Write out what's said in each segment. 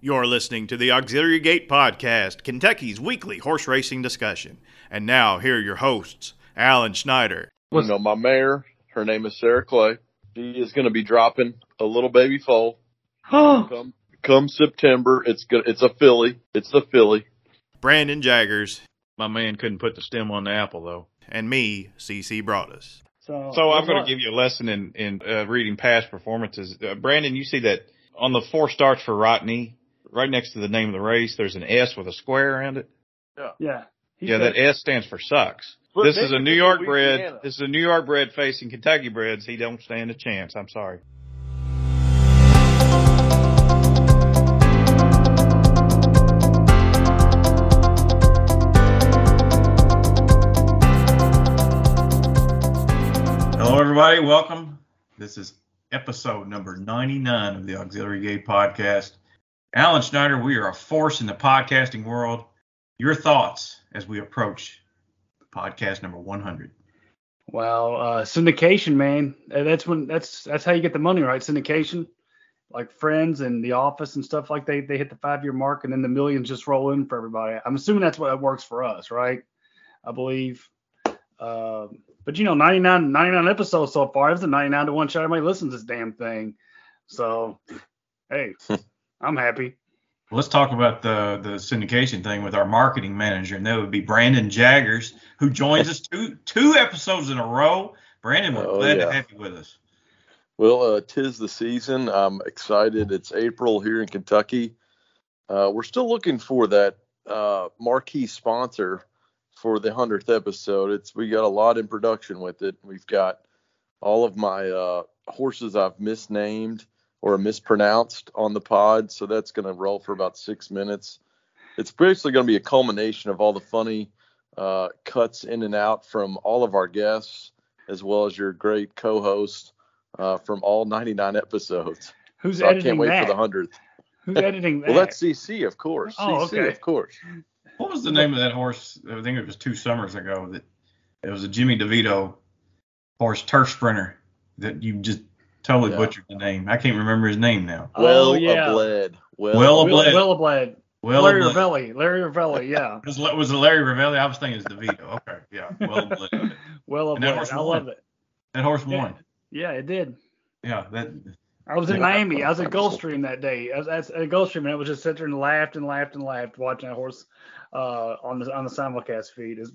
You're listening to the Auxiliary Gate Podcast, Kentucky's weekly horse racing discussion. And now, here are your hosts, Alan Schneider. You know, my mare, her name is Sarah Clay. She is going to be dropping a little baby foal. come, come September. It's good. It's a filly. It's a filly. Brandon Jaggers, My man couldn't put the stem on the apple though. And me, CC Broaddus. So, So I'm going to give you a lesson in in uh, reading past performances. Uh, Brandon, you see that on the four starts for Rotney, right next to the name of the race, there's an S with a square around it. Yeah. He yeah, said- that S stands for sucks. This is a New York bred. Louisiana. This is a New York bred facing Kentucky breds. He don't stand a chance. I'm sorry. Welcome. This is episode number 99 of the Auxiliary Gate Podcast. Alan Schneider, we are a force in the podcasting world. Your thoughts as we approach podcast number 100. Well, uh, syndication, man. Uh, That's when that's that's how you get the money, right? Syndication, like Friends and The Office and stuff like they they hit the five year mark and then the millions just roll in for everybody. I'm assuming that's what works for us, right? I believe. Um, but you know, 99 99 episodes so far. It's a 99 to one shot. Everybody listens to this damn thing. So, hey, I'm happy. Let's talk about the, the syndication thing with our marketing manager, and that would be Brandon Jaggers, who joins us two two episodes in a row. Brandon, we're Oh, glad yeah. to have you with us. Well, uh, tis the season. I'm excited. It's April here in Kentucky. Uh, we're still looking for that uh, marquee sponsor for the hundredth episode. It's we got a lot in production with it. We've got all of my uh, horses I've misnamed or mispronounced on the pod, so that's going to roll for about six minutes. It's basically going to be a culmination of all the funny uh, cuts in and out from all of our guests, as well as your great co-host uh, from all 99 episodes. Who's So I can't wait that? for the hundredth. Who's editing that? Well, that's CC, of course. Oh, CC, okay. of course. What was the name of that horse? I think it was two summers ago that it was a Jimmy DeVito horse, turf sprinter, that you just totally Yeah. butchered the name. I can't remember his name now. Oh, Well yeah. abled. Well, Well Will, Bled. Willa Bled. Well, Larry Bled. Ravelli. Larry Ravelli, yeah. Was, was it Larry Ravelli? I was thinking it's DeVito. Okay, yeah. Well, Bled. Well And that Bled. horse I won. love it. that horse Yeah. won. Yeah, it did. Yeah, that. I was in Yeah. Miami. I was at Gulfstream that day. I was at at Gulfstream and I was just sitting there and laughed and laughed and laughed watching that horse uh, on the on the simulcast feed. Is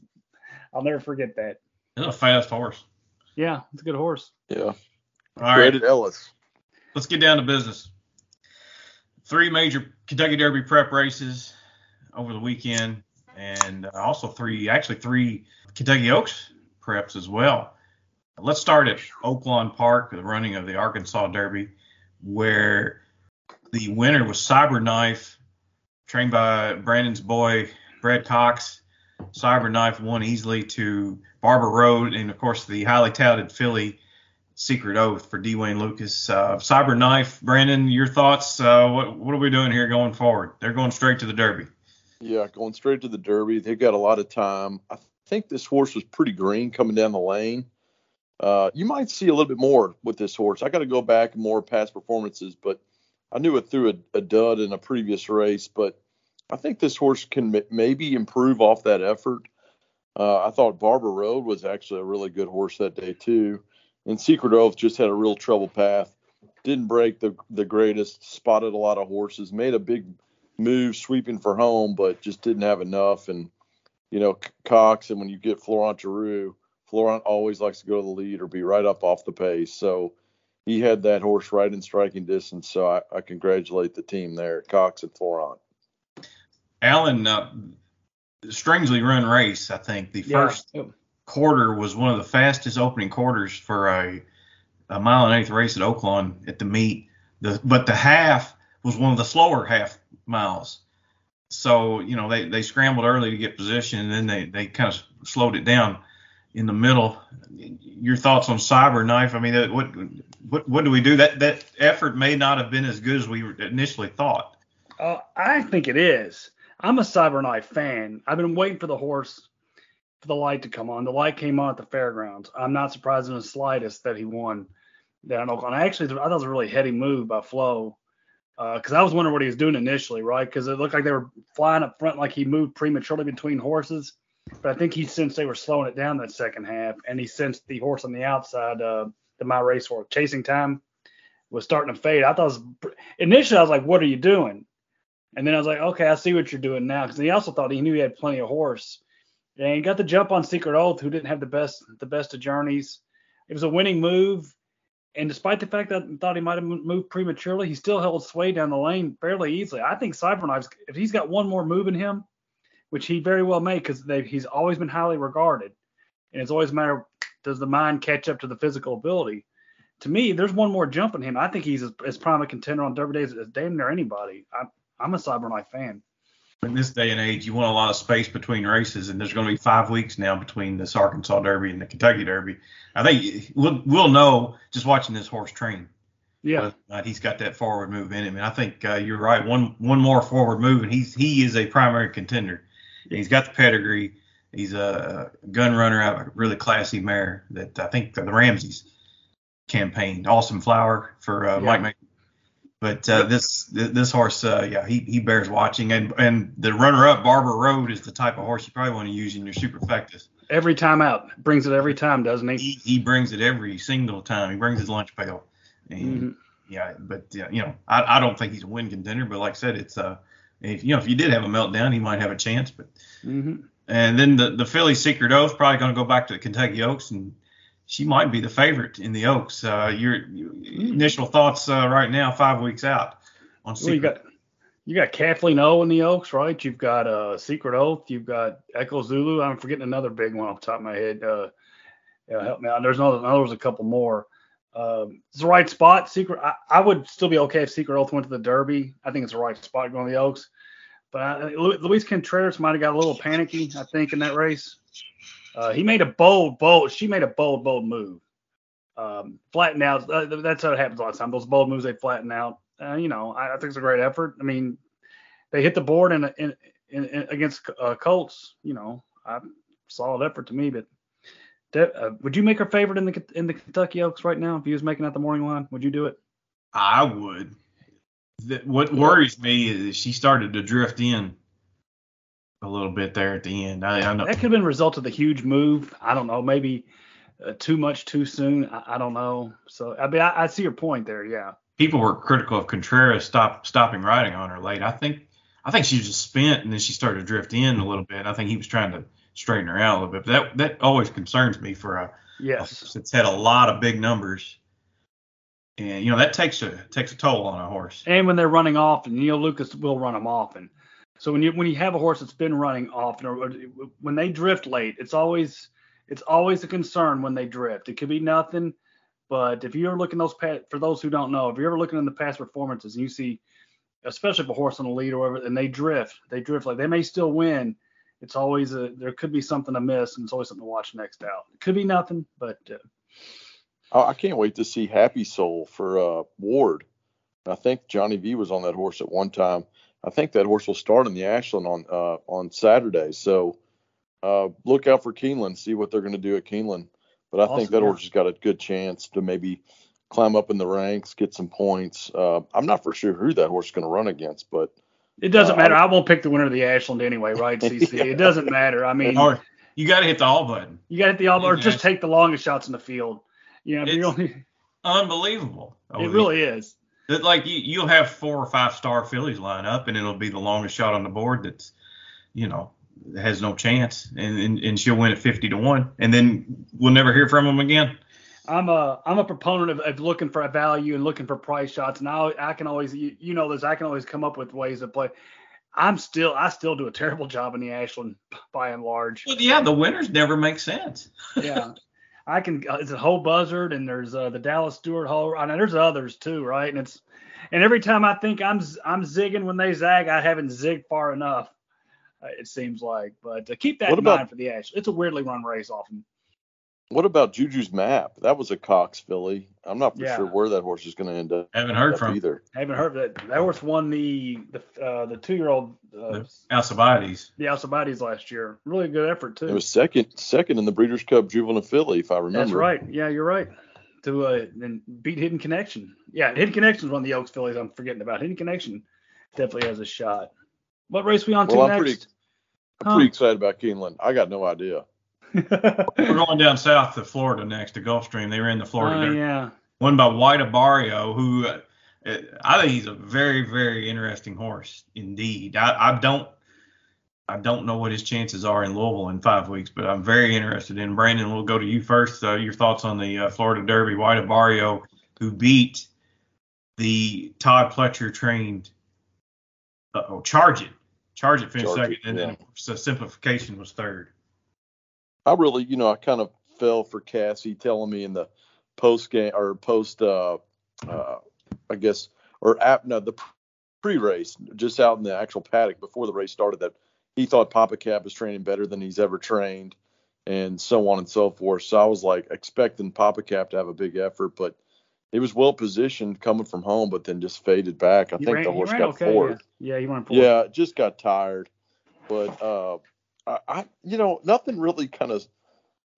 I'll never forget that. That's a fast horse. Yeah, it's a good horse. Yeah. All right, Created Ellis. let's get down to business. Three major Kentucky Derby prep races over the weekend, and uh, also three, actually three Kentucky Oaks preps as well. Let's start at Oaklawn Park, the running of the Arkansas Derby, where the winner was Cyberknife, trained by Brandon's boy Brad Cox. Cyberknife won easily to Barber Road, and of course the highly touted filly Secret Oath for D. Wayne Lukas. Uh, Cyberknife, Brandon, your thoughts? Uh, what what are we doing here going forward? They're going straight to the Derby. Yeah, going straight to the Derby. They've got a lot of time. I think this horse was pretty green coming down the lane. Uh, you might see a little bit more with this horse. I got to go back more past performances, but I knew it through a, a dud in a previous race. But I think this horse can m- maybe improve off that effort. Uh, I thought Barber Road was actually a really good horse that day too, and Secret Oath just had a real trouble path. Didn't break the the greatest. Spotted a lot of horses. Made a big move sweeping for home, but just didn't have enough. And you know, Cox, and when you get Florent Geroux, Florent always likes to go to the lead or be right up off the pace. So he had that horse right in striking distance. So I, I congratulate the team there, Cox and Florent. Alan, uh, strangely run race. I think the Yeah. first quarter was one of the fastest opening quarters for a, a mile and eighth race at Oaklawn at the meet. The but the half was one of the slower half miles. So you know they, they scrambled early to get position, and then they, they kind of slowed it down in the middle. Your thoughts on Cyber Knife? I mean, what what what do we do? That that effort may not have been as good as we initially thought. Uh, I think it is. I'm a Cyberknife fan. I've been waiting for the horse for the light to come on. The light came on at the fairgrounds. I'm not surprised in the slightest that he won down Oaklawn. Actually, I thought it was a really heady move by Flo because uh, I was wondering what he was doing initially, right? Because it looked like they were flying up front, like he moved prematurely between horses. But I think he sensed they were slowing it down that second half, and he sensed the horse on the outside, uh, the my race horse, chasing time, was starting to fade. I thought was, initially I was like, "What are you doing?" And then I was like, "Okay, I see what you're doing now." Because he also thought he knew he had plenty of horse, and he got the jump on Secret Oath, who didn't have the best the best of journeys. It was a winning move, and despite the fact that I thought he might have moved prematurely, he still held sway down the lane fairly easily. I think Cyberknives, if he's got one more move in him, which he very well may, because he's always been highly regarded, and it's always a matter does the mind catch up to the physical ability. To me, there's one more jump in him. I think he's as, as prime a contender on Derby days as damn near anybody. I, I'm a Cyberknife fan in this day and age, you want a lot of space between races, and there's going to be five weeks now between this Arkansas Derby and the Kentucky Derby. I think we'll, we'll know just watching this horse train. Yeah, uh, he's got that forward move in him, and I think uh, you're right. One one more forward move, and he's he is a primary contender. He's got the pedigree. He's a gun runner out of a really classy mare that I think the Ramseys campaigned. Awesome flower for uh, yeah. Mike but uh, this this horse, uh, yeah, he, he bears watching, and and the runner up Barber Road is the type of horse you probably want to use in your superfectas. Every time out, brings it every time, doesn't he? He, he brings it every single time. He brings his lunch pail, and mm-hmm. yeah, but yeah, you know, I, I don't think he's a win contender, but like I said, it's uh, if you know if you did have a meltdown, he might have a chance, but. Mm-hmm. And then the the Filly Secret Oath probably going to go back to the Kentucky Oaks and she might be the favorite in the Oaks. Uh, your, your initial thoughts uh, right now, five weeks out on Secret. Well, you got you got Kathleen O in the Oaks, right? You've got uh, Secret Oath. You've got Echo Zulu. I'm forgetting another big one off the top of my head. Uh, yeah, help me out. There's another, there's a couple more. Um, it's the right spot. Secret. I, I, would still be okay if Secret Oath went to the Derby. I think it's the right spot going to the Oaks. But I, Luis Contreras might have got a little panicky, I think, in that race. Uh, he made a bold, bold. She made a bold, bold move. Um, flatten out. Uh, that's how it happens a lot of time. Those bold moves they flatten out. Uh, you know, I, I, think it's a great effort. I mean, they hit the board in, in, in, in against uh, Colts. You know, I, solid effort to me. But uh, would you make her favorite in the in the Kentucky Oaks right now if you was making out the morning line? Would you do it? I would. The, what worries me is she started to drift in a little bit there at the end. I, I know that could have been a result of the huge move. I don't know, maybe uh, too much too soon. I, I, don't know. So I mean, I, I, see your point there. Yeah. People were critical of Contreras stop stopping riding on her late. I think I think she was just spent and then she started to drift in a little bit. I think he was trying to straighten her out a little bit. But that that always concerns me for a yes. It's had a lot of big numbers. And you know that takes a takes a toll on a horse. And when they're running off, and Neil Lucas will run them off, and so when you when you have a horse that's been running often, or, when they drift late, it's always it's always a concern when they drift. It could be nothing, but if you're looking those past, for those who don't know, if you're ever looking in the past performances and you see, especially if a horse on the lead or whatever, and they drift, they drift like they may still win. It's always a there could be something amiss, and it's always something to watch next out. It could be nothing, but. Uh, oh, I can't wait to see Happy Soul for uh, Ward. I think Johnny V was on that horse at one time. I think that horse will start in the Ashland on uh, on Saturday. So uh, look out for Keeneland, see what they're going to do at Keeneland. But I awesome, think that yeah. horse has got a good chance to maybe climb up in the ranks, get some points. Uh, I'm not for sure who that horse is going to run against, but it doesn't uh, matter. I won't pick the winner of the Ashland anyway, right, CC? yeah. It doesn't matter. I mean, or you got to hit the all button. You got to hit the all button, or just take the longest shots in the field. You know, it's only, unbelievable. It really is that like you you'll have four or five star fillies line up and it'll be the longest shot on the board that's you know has no chance. And, and, and she'll win at 50 to 1 and then we'll never hear from them again. I'm a i'm a proponent of, of looking for a value and looking for price shots. And i, I can always you, you know this i can always come up with ways to play. I'm still i still do a terrible job in the ashland by and large. Well yeah the winners never make sense. Yeah I can. Uh, it's a whole buzzard, and there's uh, the Dallas Stewart Hole. I know there's others too, right? And it's and every time I think I'm I'm zigging when they zag, I haven't zigged far enough. Uh, it seems like, but uh, keep that what in about, mind for the Ash. It's a weirdly run race often. What about Juju's map? That was a Cox filly. I'm not for Yeah. sure where that horse is going to end up Haven't heard from either. I haven't heard that. That horse won the the uh, the two year old uh, the Alcibiades. the Alcibiades last year. Really good effort too. It was second second in the Breeders' Cup Juvenile Filly, if I remember. That's right. Yeah, you're right. To uh, and beat Hidden Connection. Yeah, Hidden Connection is one of the Oaks fillies I'm forgetting about. Hidden Connection definitely has a shot. What race we on to I'm next? pretty- I'm pretty excited about Keeneland. I got no idea. We're going down south to Florida next to Gulfstream. They ran the Florida Oh Derby. yeah. Won by White Abarrio, who uh, I think he's a very, very interesting horse indeed. I, I don't. I don't know what his chances are in Louisville in five weeks, but I'm very interested in Brandon. We'll go to you first. Uh, your thoughts on the uh, Florida Derby, White Abarrio, who beat the Todd Pletcher trained. Uh, oh, Charge It. Charge It finished Charge It, second, and yeah. then so Simplification was third. I really, you know, I kind of fell for Cassie telling me in the post game or post, uh, uh, I guess, or app, no, the pre-race, just out in the actual paddock before the race started, that he thought Papa Cap was training better than he's ever trained, and so on and so forth. So I was like expecting Papa Cap to have a big effort, but he was well positioned coming from home, but then just faded back. I He think ran- the horse got okay, fourth. Yeah, yeah he ran fourth. Yeah, just got tired. But uh, I, you know, nothing really kind of.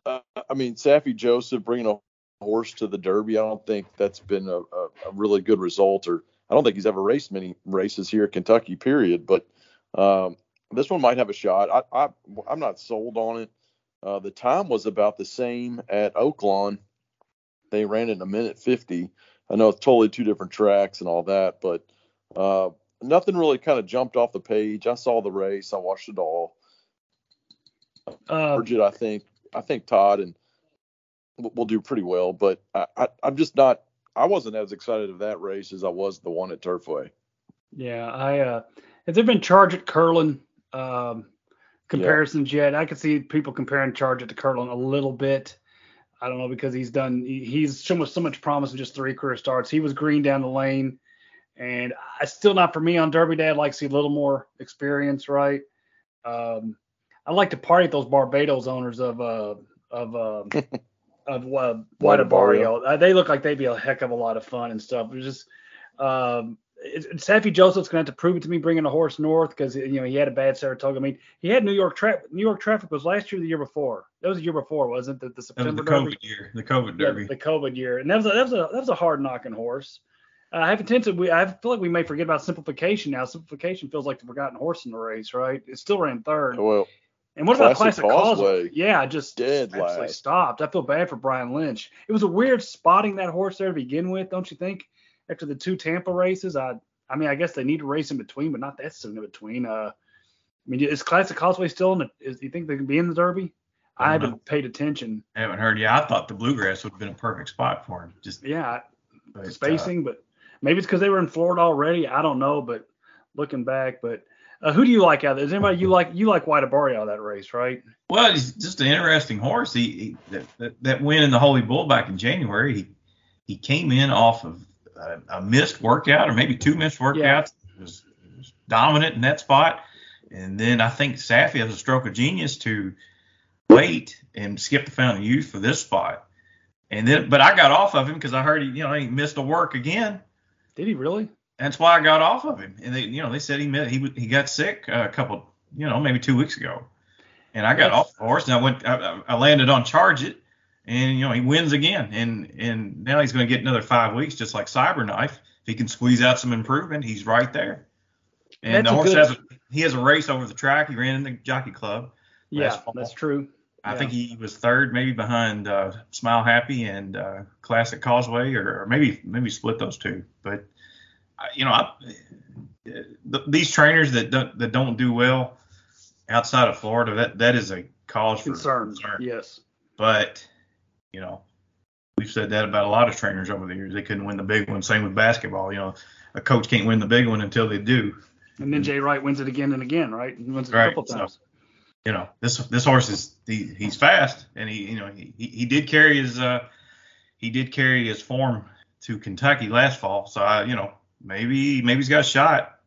Uh, I mean, Saffie Joseph bringing a horse to the Derby. I don't think that's been a, a, a really good result, or I don't think he's ever raced many races here at Kentucky. Period. But um, this one might have a shot. I, I I'm not sold on it. Uh, the time was about the same at Oaklawn. They ran it in a minute 50. I know it's totally two different tracks and all that, but uh, nothing really kind of jumped off the page. I saw the race. I watched it all. Uh, Bridget, I think I think Todd and will do pretty well, but I, I I'm just not. I wasn't as excited of that race as I was the one at Turfway. Yeah, I uh has there been Charge It Curlin um comparisons yet? I could see people comparing charge it to Curlin a little bit. I don't know because he's done he, he's shown us so much promise in just three career starts. He was green down the lane, and I still not for me on Derby Day. I'd like to see a little more experience, right? Um, I like to party with those Barbados owners of uh of um of uh, White Abarrio. Uh, they look like they'd be a heck of a lot of fun and stuff. It was just um, it, it- Joseph's gonna have to prove it to me bringing a horse north because you know he had a bad Saratoga. I mean, he had New York traffic. New York traffic was last year, or the year before. That was the year before, wasn't it? The, the That was September the Derby? COVID year, the COVID Yeah, Derby. the COVID year, and that was a, that was a that was a hard knocking horse. Uh, I have a tendency we I feel like we may forget about simplification now. Simplification feels like the forgotten horse in the race, right? It still ran third. Well, And what about Classic Classic Causeway? Causeway. Yeah, I just Dead absolutely last. stopped. I feel bad for Brian Lynch. It was a weird spotting that horse there to begin with, don't you think? After the two Tampa races, I I mean, I guess they need to race in between, but not that soon in between. Uh, I mean, is Classic Causeway still in the? Is, you think they can be in the Derby? I I don't haven't paid attention. I haven't heard. Yeah, I thought the bluegrass would have been a perfect spot for him. Just Yeah, but, uh, spacing, but maybe it's because they were in Florida already. I don't know, but looking back, but uh, who do you like out there? Is anybody you like? You like White Abarrio out of that race, right? Well, he's just an interesting horse. He, he that, that, that win in the Holy Bull back in January. He he came in off of a, a missed workout or maybe two missed workouts. Yeah. He was, he was dominant in that spot, and then I think Saffie has a stroke of genius to wait and skip the Fountain of Youth for this spot. And then, but I got off of him because I heard he, you know, he missed a work again. Did he really? That's why I got off of him. And they, you know, they said he he he got sick uh, a couple, you know, maybe two weeks ago. And I got off the horse and I went, I, I landed on Charge It, and you know he wins again. And and now he's going to get another five weeks, just like Cyberknife. If he can squeeze out some improvement, he's right there. And the horse good- has a, he has a race over the track. He ran in the Jockey Club. Yeah, fall. that's true. I Yeah. think he was third, maybe behind uh, Smile Happy and uh, Classic Causeway, or, or maybe maybe split those two. But you know, I, th- these trainers that don't, that don't do well outside of Florida, that that is a cause for Concern. concern. Yes. But you know, we've said that about a lot of trainers over the years. They couldn't win the big one. Same with basketball. You know, a coach can't win the big one until they do. And then Jay Wright wins it again and again, right? He wins it a Right, couple so- times. you know this this horse is he, he's fast and he you know he, he he did carry his uh he did carry his form to Kentucky last fall so I you know maybe maybe he's got a shot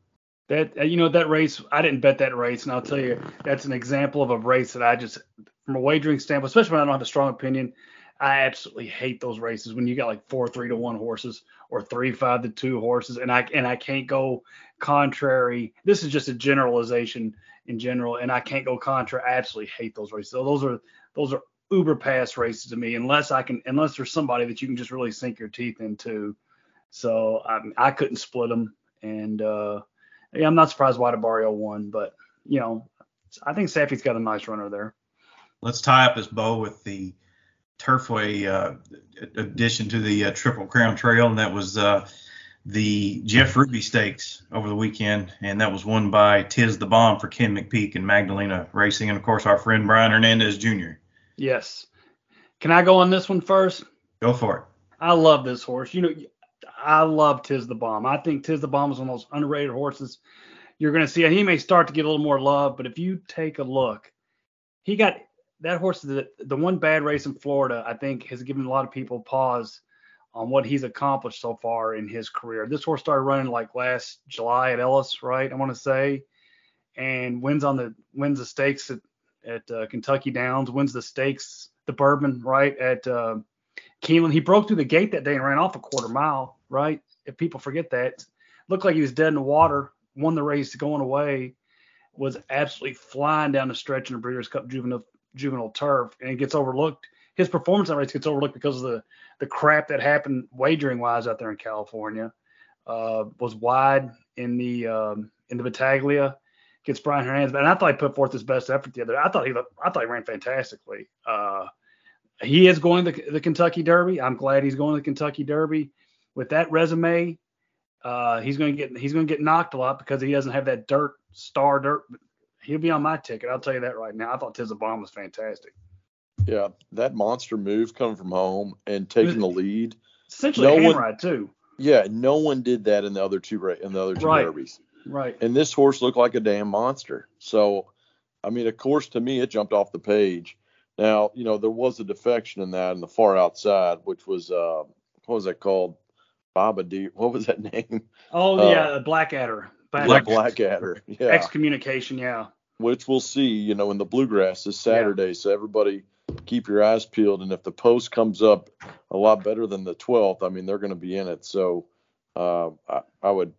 That you know that race, I didn't bet that race, and I'll tell you that's an example of a race that I just from a wagering standpoint, especially when I don't have a strong opinion, I absolutely hate those races when you got like four three to one horses or three five to two horses, and I and I can't go contrary. This is just a generalization in general, and I can't go contrary. I absolutely hate those races. So those are those are uber pass races to me, unless I can unless there's somebody that you can just really sink your teeth into. So um, I couldn't split them, and uh, yeah, I'm not surprised White Abarrio won, but you know, I think Saffie's got a nice runner there. Let's tie up this bow with the Turfway uh, addition to the uh, Triple Crown Trail, and that was uh, the Jeff Ruby Stakes over the weekend, and that was won by Tiz the Bomb for Ken McPeek and Magdalena Racing, and of course our friend Brian Hernandez Jr. Yes. Can I go on this one first? Go for it. I love this horse. You know, I love Tiz the Bomb. I think Tiz the Bomb is one of those underrated horses you're going to see. He may start to get a little more love, but if you take a look, he got that horse, the, the one bad race in Florida, I think has given a lot of people pause on what he's accomplished so far in his career. This horse started running like last July at Ellis, right? I want to say, and wins on the wins the stakes at, at uh, Kentucky Downs, wins the stakes, the Bourbon, right at uh, Keeneland. He broke through the gate that day and ran off a quarter mile, right? If people forget that, looked like he was dead in the water. Won the race going away, was absolutely flying down the stretch in the Breeders' Cup Juvenile juvenile turf, and it gets overlooked. His performance in race gets overlooked because of the the crap that happened wagering wise out there in California. Uh, was wide in the um, in the Battaglia gets Brian Hernandez, and I thought he put forth his best effort the other. day. I thought he I thought he ran fantastically. Uh, he is going to the Kentucky Derby. I'm glad he's going to the Kentucky Derby. With that resume, uh, he's going to get he's going to get knocked a lot because he doesn't have that dirt star dirt he'll be on my ticket. I'll tell you that right now. I thought Tiz the Bomb was fantastic. Yeah, that monster move coming from home and taking the lead. Essentially no a hand ride too. Yeah, no one did that in the other two in the other two right. derbies. Right. And this horse looked like a damn monster. So, I mean, of course, to me, it jumped off the page. Now, you know, there was a defection in that in the far outside, which was uh, what was that called? Baba D. What was that name? Oh uh, yeah, Blackadder. Black, Blackadder. Yeah. Excommunication. Yeah which we'll see, you know, in the bluegrass this Saturday. Yeah. So everybody keep your eyes peeled. And if the post comes up a lot better than the 12th, I mean, they're going to be in it. So uh, I, I, would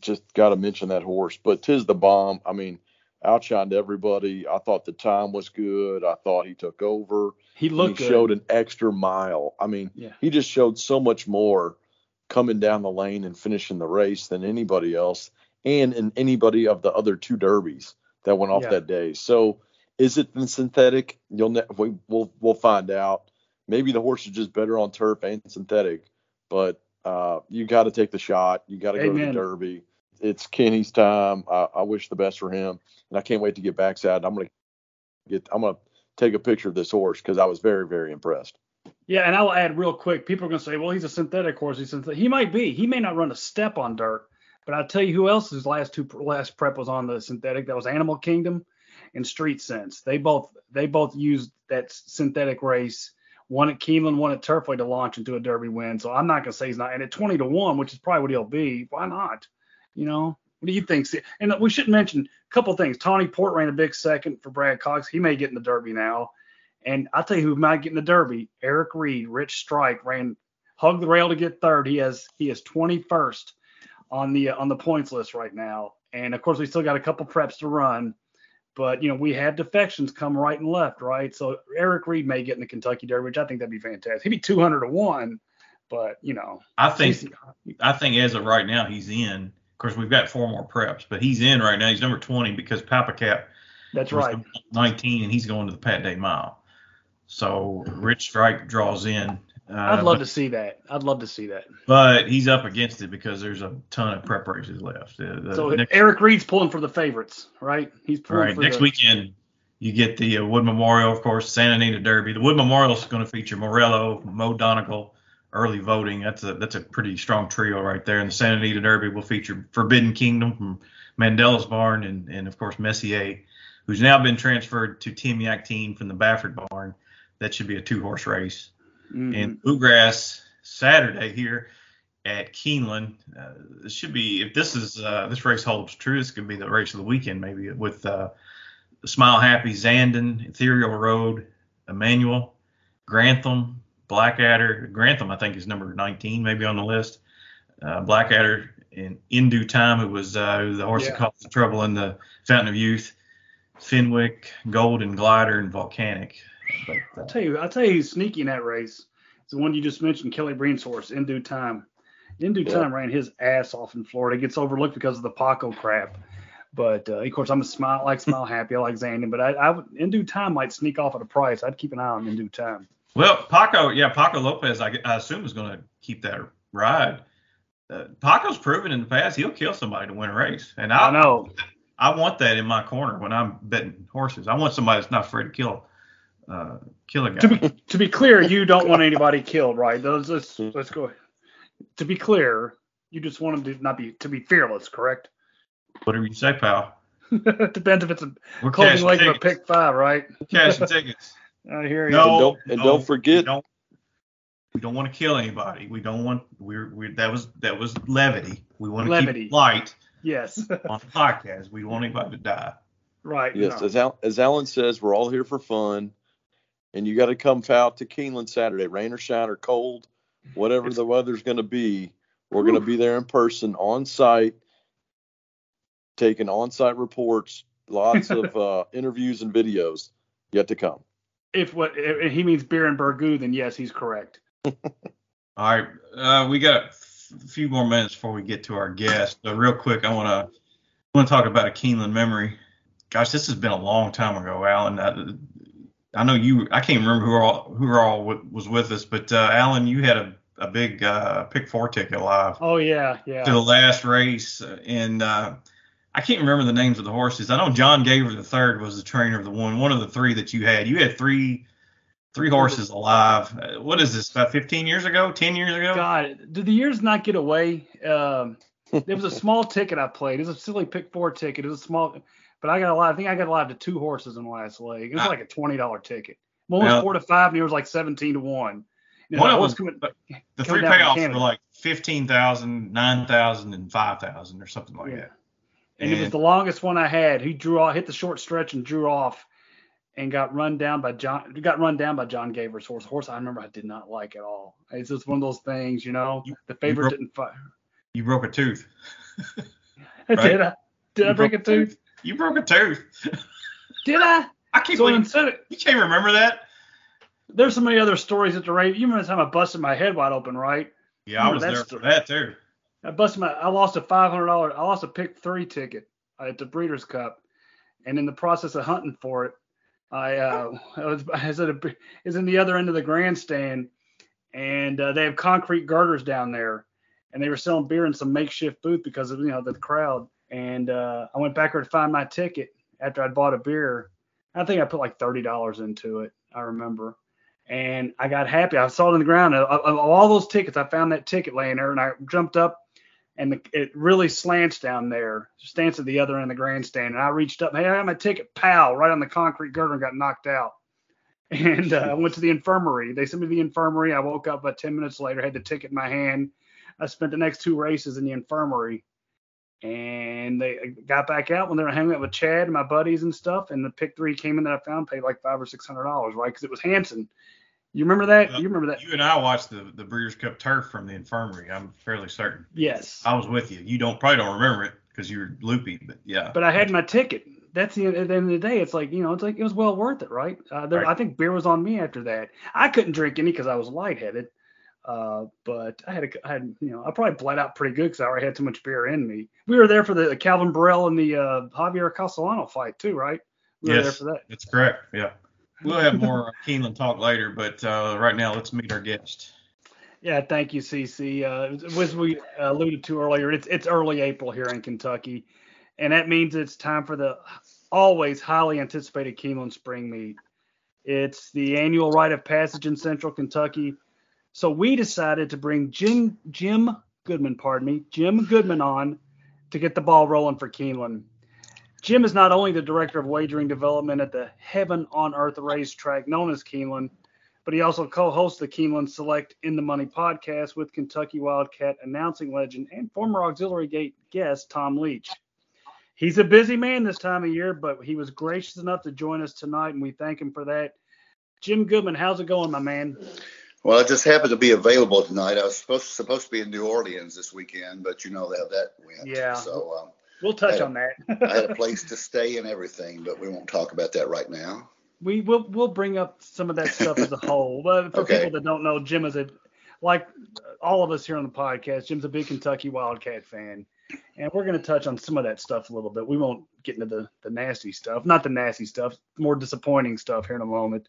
just got to mention that horse. But Tiz the Bomb. I mean, outshined everybody. I thought the time was good. I thought he took over. He looked. He showed an extra mile. I mean, yeah. he just showed so much more coming down the lane and finishing the race than anybody else, and in anybody of the other two derbies that went off yeah. that day. So is it the synthetic? You'll ne- we, we'll we'll find out. Maybe the horse is just better on turf and synthetic, but uh, you got to take the shot. You got to go to the Derby. It's Kenny's time. I, I, wish the best for him, and I can't wait to get backside. I'm gonna get. I'm gonna take a picture of this horse because I was very very impressed. Yeah, and I'll add real quick. People are gonna say, well, he's a synthetic horse. He's synthetic. He might be. He may not run a step on dirt, but I'll tell you who else's last two last prep was on the synthetic. That was Animal Kingdom and Street Sense. They both they both used that synthetic race. One at Keeneland, one at Turfway to launch into a Derby win. So I'm not gonna say he's not. And at 20 to one, which is probably what he'll be, why not? You know, what do you think? And we should mention a couple things. Tawny Port ran a big second for Brad Cox. He may get in the Derby now. And I'll tell you who might get in the Derby. Eric Reed, Rich Strike ran hug the rail to get third. He has he is 21st on the on the points list right now. And of course, we still got a couple preps to run, but you know we have defections come right and left, right? So Eric Reed may get in the Kentucky Derby, which I think that'd be fantastic. He'd be 200 to one, but you know. I think I think as of right now he's in. Of course, we've got four more preps, but he's in right now. He's number 20 because Papa Cap. That's right. 19, and he's going to the Pat Day Mile. So Rich Strike draws in uh, I'd love but, to see that. I'd love to see that. But he's up against it because there's a ton of prep races left. The, the so next, Eric Reed's pulling for the favorites, right? He's pulling right. next the, weekend. You get the uh, Wood Memorial, of course, Santa Anita Derby. The Wood Memorial is going to feature Morello, Mo Donegal, early voting. That's a that's a pretty strong trio right there. And the Santa Anita Derby will feature Forbidden Kingdom from Mandella's Barn and and of course Messier, who's now been transferred to Tim Yakteen from the Baffert Barn. That should be a two horse race. Mm-hmm. And bluegrass Saturday here at Keeneland. Uh, this should be if this is uh, this race holds true, this could be the race of the weekend maybe with uh, Smile Happy, Zandon, Ethereal Road, Emmanuel, Grantham, Blackadder. Grantham, I think, is number 19, maybe on the list. Uh, Blackadder in In Due Time, who was uh, the horse Yeah. that caused the trouble in the Fountain of Youth. Fenwick, Golden Glider, and Volcanic. But, uh, I'll tell you, I'll tell you who's sneaky in that race. It's the one you just mentioned, Kelly Breen's horse, In Due Time. In Due Yeah. Time ran his ass off in Florida. It gets overlooked because of the Paco crap. But uh, of course, I'm a smile like smile happy. I like Zandon, but I, I would In Due Time might sneak off at a price. I'd keep an eye on In Due Time. Well, Paco, yeah, Paco Lopez, I, I assume is going to keep that ride. Uh, Paco's proven in the past he'll kill somebody to win a race, and I, I know. I want that in my corner when I'm betting horses. I want somebody that's not afraid to kill, uh, kill a guy. To be to be clear, you don't want anybody killed, right? Those let's, let's go. To be clear, you just want them to not be to be fearless, correct? Whatever you say, pal. Depends if it's a We're closing cashing leg of a pick five, right? Cashing tickets. I hear you. No, And don't- and no, don't forget- we don't, we don't want to kill anybody. We don't want we're, we that was that was levity. We want to Levity. keep it light Yes. on the podcast. We don't want anybody to die. right. Yes, no. as, Al, as Alan says, we're all here for fun, and you got to come out to Keeneland Saturday, rain or shine or cold, whatever the weather's going to be. We're going to be there in person, on site, taking on-site reports, lots of uh, interviews and videos. Yet to come. If what if he means beer and burgoo, then yes, he's correct. All right, uh, we got a f- few more minutes before we get to our guest. So real quick, I want to want to talk about a Keeneland memory. Gosh, this has been a long time ago, Alan. I, I know you. I can't remember who all who all w- was with us, but uh, Alan, you had a a big uh, pick four ticket live Oh yeah, yeah. to the last race, and uh, I can't remember the names of the horses. I know John Gaver the third was the trainer of the one, one of the three that you had. You had three three horses alive. Uh, what is this? About 15 years ago? 10 years ago? God, did the years not get away? Um, there was a small ticket I played. It was a silly pick four ticket. It was a small, but I got a lot. I think I got a lot to two horses in the last leg. It was Ah. like a twenty dollar ticket. One was Well- four to five, and it was like seventeen to one. One I of was coming, but The three payoffs were like 15,000, 9,000, and 5,000 or something like Yeah. that. and it was the longest one I had. He drew off, hit the short stretch and drew off, and got run down by John. Got run down by John Gaver's horse. Horse I remember I did not like at all. It's just one of those things, you know. You- the favorite broke- didn't fire. you broke a tooth. did I? Did You I break a broke tooth? You broke a tooth. Did I? I can't So believe instead of, you can't remember that. there's so many other stories at the race. You remember the time I busted my head wide open, right? Yeah, I was there story. for that too. I busted my. I lost a five hundred dollar. I lost a pick three ticket at the Breeders' Cup, and in the process of hunting for it, I uh, I was I was at a is in the other end of the grandstand, and uh, they have concrete girders down there, and they were selling beer in some makeshift booth because of you know the crowd. And uh, I went back there to find my ticket after I'd bought a beer. I think I put like thirty dollars into it. I remember. And I got happy. I saw it on the ground. Of, of all those tickets, I found that ticket laying there, and I jumped up and the, it really slants down there, slants at the other end of the grandstand. And I reached up, hey, I got my ticket, pow, right on the concrete girder and got knocked out. And uh, I went to the infirmary. They sent me to the infirmary. I woke up about 10 minutes later, had the ticket in my hand. I spent the next two races in the infirmary. And they got back out when they were hanging out with Chad and my buddies and stuff. And the pick three came in that I found, paid like five or six hundred dollars, right? Because it was Hanson. You remember that? You remember that? You and I watched the the Breeders' Cup turf from the infirmary. I'm fairly certain. Yes. I was with you. You don't probably don't remember it because you were loopy, but yeah. but I had my ticket. That's the at the end of the day. It's like you know, it's like it was well worth it, right? Uh, there, Right. I think beer was on me after that. I couldn't drink any because I was lightheaded. Uh, but I had a, I had you know, I probably bled out pretty good because I already had too much beer in me. We were there for the Calvin Borel and the uh, Javier Castellano fight too, right? We were there Yes. for that. That's correct. Yeah. We'll have more Keeneland talk later, but uh, right now let's meet our guest. Yeah, thank you, CC. Uh, as we alluded to earlier, it's it's early April here in Kentucky, and that means it's time for the always highly anticipated Keeneland Spring Meet. It's the annual rite of passage in Central Kentucky. So we decided to bring Jim Jim Goodman, pardon me, Jim Goodman on to get the ball rolling for Keeneland. Jim is not only the director of wagering development at the Heaven on Earth racetrack known as Keeneland, but he also co-hosts the Keeneland Select in the Money podcast with Kentucky Wildcat announcing legend and former Auxiliary Gate guest Tom Leach. He's a busy man this time of year, but he was gracious enough to join us tonight, and we thank him for that. Jim Goodman, how's it going, my man? Well, I just happened to be available tonight. I was supposed supposed to be in New Orleans this weekend, but you know how that went. Yeah. So um, we'll touch on that. I had a place to stay and everything, but we won't talk about that right now. We will we'll bring up some of that stuff as a whole. But for Okay. people that don't know, Jim is a like all of us here on the podcast. Jim's a big Kentucky Wildcat fan, and we're going to touch on some of that stuff a little bit. We won't get into the the nasty stuff, not the nasty stuff, more disappointing stuff here in a moment.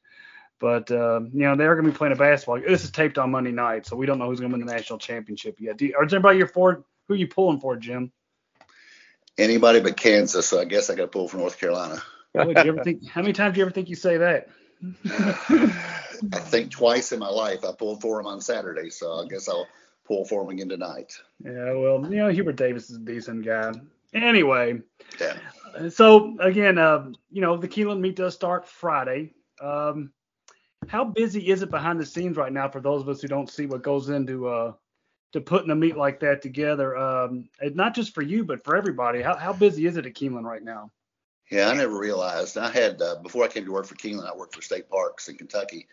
But uh, you know they're going to be playing a basketball. This is taped on Monday night, so we don't know who's going to win the national championship yet. Do you, is anybody you're for? Who are you pulling for, Jim? Anybody but Kansas, so I guess I got to pull for North Carolina. Boy, do you ever think? How many times do you ever think you say that? I think twice in my life I pulled for them on Saturday, so I guess I'll pull for them again tonight. Yeah, well, you know, Hubert Davis is a decent guy. Anyway, Yeah. so again, uh, you know, the Keeneland meet does start Friday. Um, how busy is it behind the scenes right now for those of us who don't see what goes into uh, to putting a meet like that together? Um, not just for you, but for everybody. How, how busy is it at Keeneland right now? Yeah, I never realized. I had uh, before I came to work for Keeneland, I worked for State Parks in Kentucky,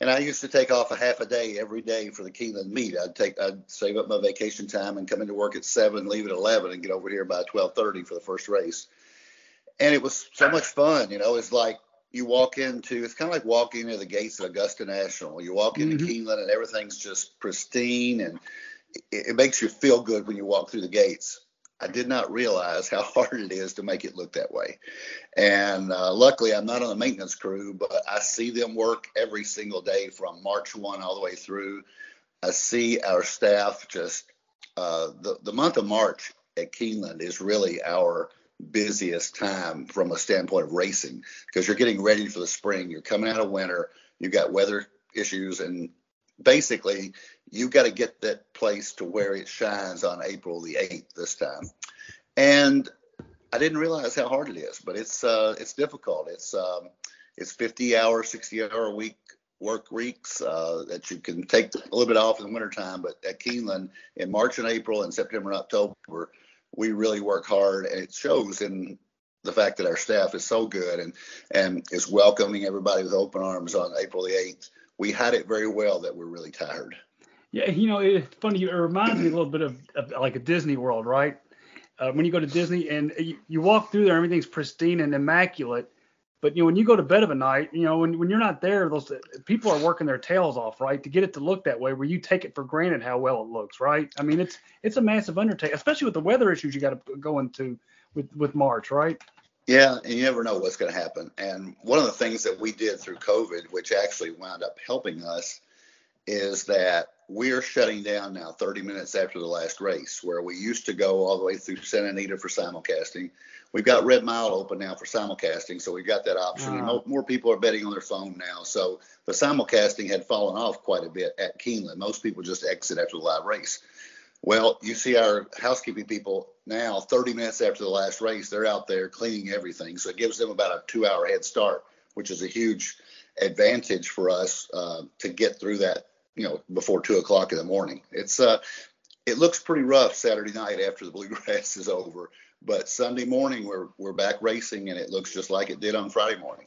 and I used to take off a half a day every day for the Keeneland meet. I'd take, I'd save up my vacation time and come into work at seven, leave at eleven, and get over here by twelve thirty for the first race. And it was so much fun, you know. It's like you walk into, it's kind of like walking into the gates of Augusta National. You walk into Mhm. Keeneland and everything's just pristine, and it, it makes you feel good when you walk through the gates. I did not realize how hard it is to make it look that way. And uh, luckily, I'm not on the maintenance crew, but I see them work every single day from March 1 all the way through. I see our staff just, uh, the, the month of March at Keeneland is really our busiest time from a standpoint of racing because you're getting ready for the spring. You're coming out of winter, you've got weather issues, and basically, you've got to get that place to where it shines on April the 8th this time. And I didn't realize how hard it is, but it's uh, it's difficult. It's um, it's 50 hour, 60 hour a week work weeks uh, that you can take a little bit off in the wintertime. But at Keeneland in March and April and September and October, we really work hard, and it shows in the fact that our staff is so good and and is welcoming everybody with open arms on April the 8th. We had it very well that we're really tired. Yeah, you know, it's funny. It reminds me a little bit of, of like a Disney World, right? Uh, when you go to Disney and you, you walk through there, everything's pristine and immaculate. But you know, when you go to bed of a night, you know, when when you're not there, those people are working their tails off, right, to get it to look that way. Where you take it for granted how well it looks, right? I mean, it's it's a massive undertaking, especially with the weather issues you got to go into with with March, right? Yeah, and you never know what's going to happen. And one of the things that we did through COVID, which actually wound up helping us, is that we're shutting down now 30 minutes after the last race, where we used to go all the way through Santa Anita for simulcasting. We've got Red Mile open now for simulcasting, so we've got that option. And Ah. mo- more people are betting on their phone now. So the simulcasting had fallen off quite a bit at Keeneland. Most people just exit after the live race. Well, you see our housekeeping people now, 30 minutes after the last race, they're out there cleaning everything. So it gives them about a two hour head start, which is a huge advantage for us uh, to get through that, you know, before two o'clock in the morning. It's, uh, it looks pretty rough Saturday night after the bluegrass is over, but Sunday morning we're, we're back racing and it looks just like it did on Friday morning.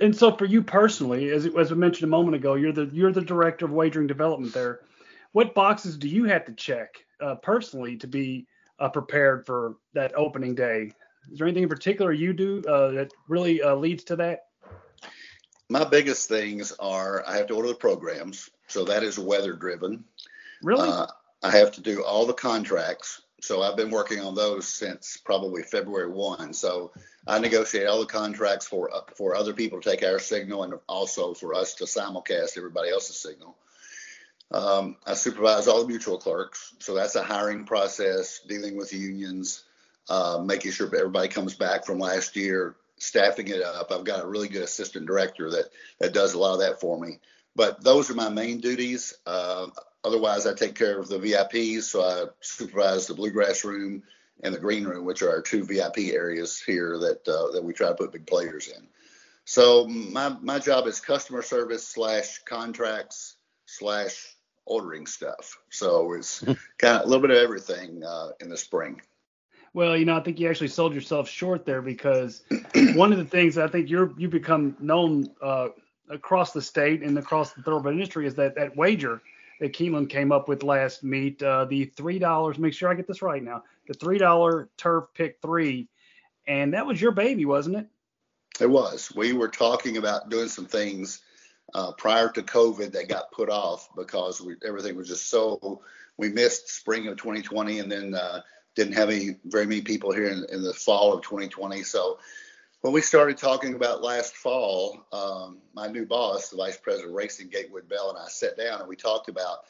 And so for you personally, as as we mentioned a moment ago, you're the you're the director of wagering development there. What boxes do you have to check uh, personally to be uh, prepared for that opening day? Is there anything in particular you do uh, that really uh, leads to that? My biggest things are I have to order the programs. So that is weather driven. Really? Uh, I have to do all the contracts. So I've been working on those since probably February 1. So I negotiate all the contracts for for other people to take our signal and also for us to simulcast everybody else's signal. Um, I supervise all the mutuel clerks. So that's a hiring process, dealing with unions, uh, making sure everybody comes back from last year, staffing it up. I've got a really good assistant director that that does a lot of that for me. But those are my main duties. Uh, otherwise, I take care of the VIPs. So I supervise the bluegrass room and the green room, which are our two VIP areas here that uh, that we try to put big players in. So my my job is customer service slash contracts slash ordering stuff. So it's kind of a little bit of everything uh, in the spring. Well, you know, I think you actually sold yourself short there because one of the things I think you're you become known uh, across the state and across the thoroughbred industry is that that wager that Keeneland came up with last meet, uh, the three dollars. Make sure I get this right now. The three dollar turf pick three, and that was your baby, wasn't it? It was. We were talking about doing some things uh, prior to COVID that got put off because we, everything was just so. We missed spring of 2020 and then uh, didn't have any very many people here in, in, the fall of 2020. So when we started talking about last fall, um, my new boss, the vice president of racing, Gatewood Bell, and I sat down and we talked about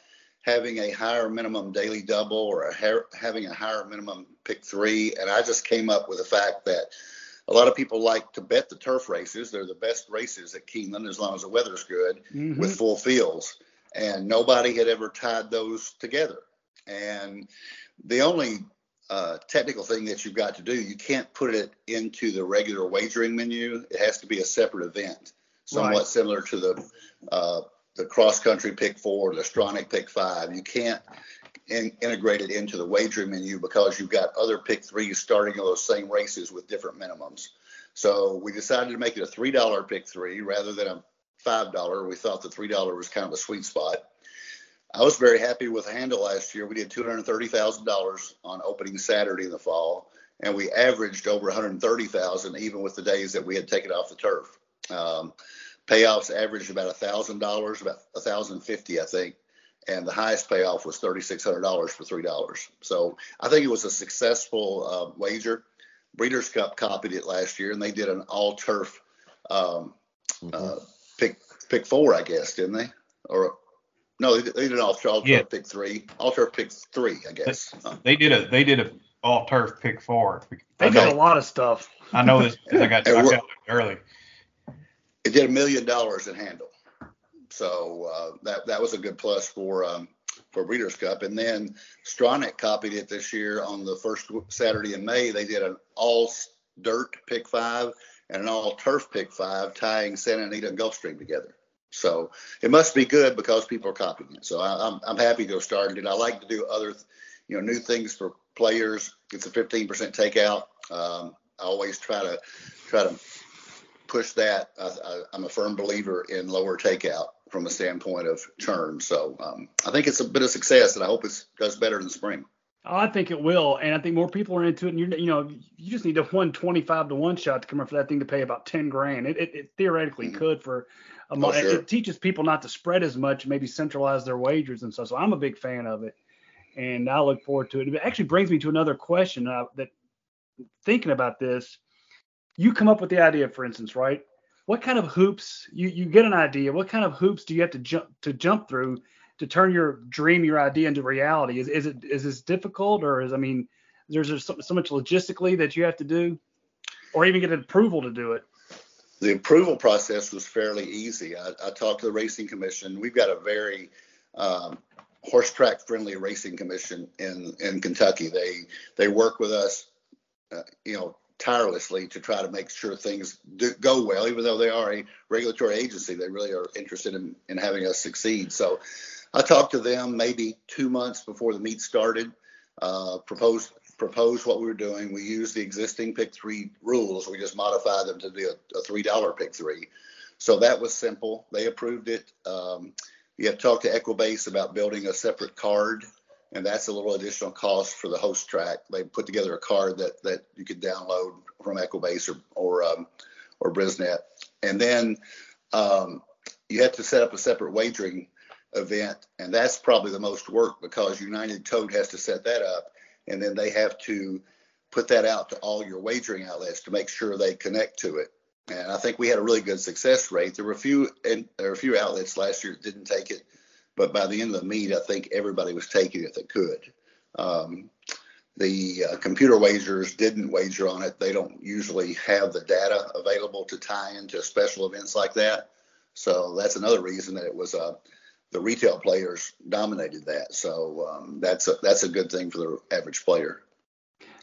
having a higher minimum daily double or a ha- having a higher minimum pick three. And I just came up with the fact that a lot of people like to bet the turf races. They're the best races at Keeneland as long as the weather's good mm-hmm. with full fields. And nobody had ever tied those together. And the only uh, technical thing that you've got to do, you can't put it into the regular wagering menu. It has to be a separate event, somewhat right. similar to the uh, the cross country pick four, the Stronach pick five. You can't in, it into the wagering menu because you've got other pick threes starting in those same races with different minimums. So we decided to make it a three dollar pick three rather than a five dollar. We thought the three dollar was kind of a sweet spot. I was very happy with handle last year. We did two hundred thirty thousand dollars on opening Saturday in the fall, and we averaged over one hundred thirty thousand even with the days that we had taken off the turf. Um, payoffs averaged about a thousand dollars, about a thousand fifty, I think and the highest payoff was $3,600 for $3. So I think it was a successful uh, wager. Breeders' Cup copied it last year, and they did an all turf um, mm-hmm. uh, pick pick four, I guess, didn't they? Or no, they, they did an all turf yeah. pick three, all turf pick three, I guess. They did a they did a all turf pick four. They did a lot of stuff. I know this because I got checked out early. It did a million dollars in handle. So uh, that that was a good plus for um, for Breeders' Cup. And then Stronach copied it this year on the first Saturday in May. They did an all dirt pick five and an all turf pick five, tying Santa Anita and Gulfstream together. So it must be good because people are copying it. So I, am I'm happy to started it. I like to do other, you know, new things for players. It's a 15% takeout. Um, I always try to try to push that. I, am a firm believer in lower takeout from a standpoint of churn. So um, I think it's a bit of success, and I hope it does better in the spring. Oh, I think it will, and I think more people are into it. And you you know you just need a one twenty five to one shot to come up for that thing to pay about ten grand. It, it, it theoretically mm-hmm. could for a month. Oh, sure. It teaches people not to spread as much, maybe centralize their wagers and stuff. So I'm a big fan of it, and I look forward to it. It actually brings me to another question uh, that thinking about this, you come up with the idea, for instance, right? what kind of hoops you you get an idea what kind of hoops do you have to jump to jump through to turn your dream your idea into reality is, is it is this difficult or is i mean there's there so, so much logistically that you have to do or even get an approval to do it the approval process was fairly easy i, I talked to the racing commission we've got a very um, horse track friendly racing commission in in kentucky they they work with us uh, you know tirelessly to try to make sure things do, go well, even though they are a regulatory agency. They really are interested in, in having us succeed. So I talked to them maybe two months before the meet started, uh, proposed proposed what we were doing. We used the existing pick three rules. We just modified them to be a, a three dollar pick three. So that was simple. They approved it. Um, you have to talk to Equibase about building a separate card and that's a little additional cost for the host track. They put together a card that that you could download from Equibase or or um, or Brisnet, and then um, you have to set up a separate wagering event, and that's probably the most work because United Tote has to set that up, and then they have to put that out to all your wagering outlets to make sure they connect to it. And I think we had a really good success rate. There were a few and there were a few outlets last year that didn't take it but by the end of the meet, I think everybody was taking it that could. Um, the uh, computer wagers didn't wager on it. They don't usually have the data available to tie into special events like that. So that's another reason that it was uh, the retail players dominated that. So um, that's a, that's a good thing for the average player.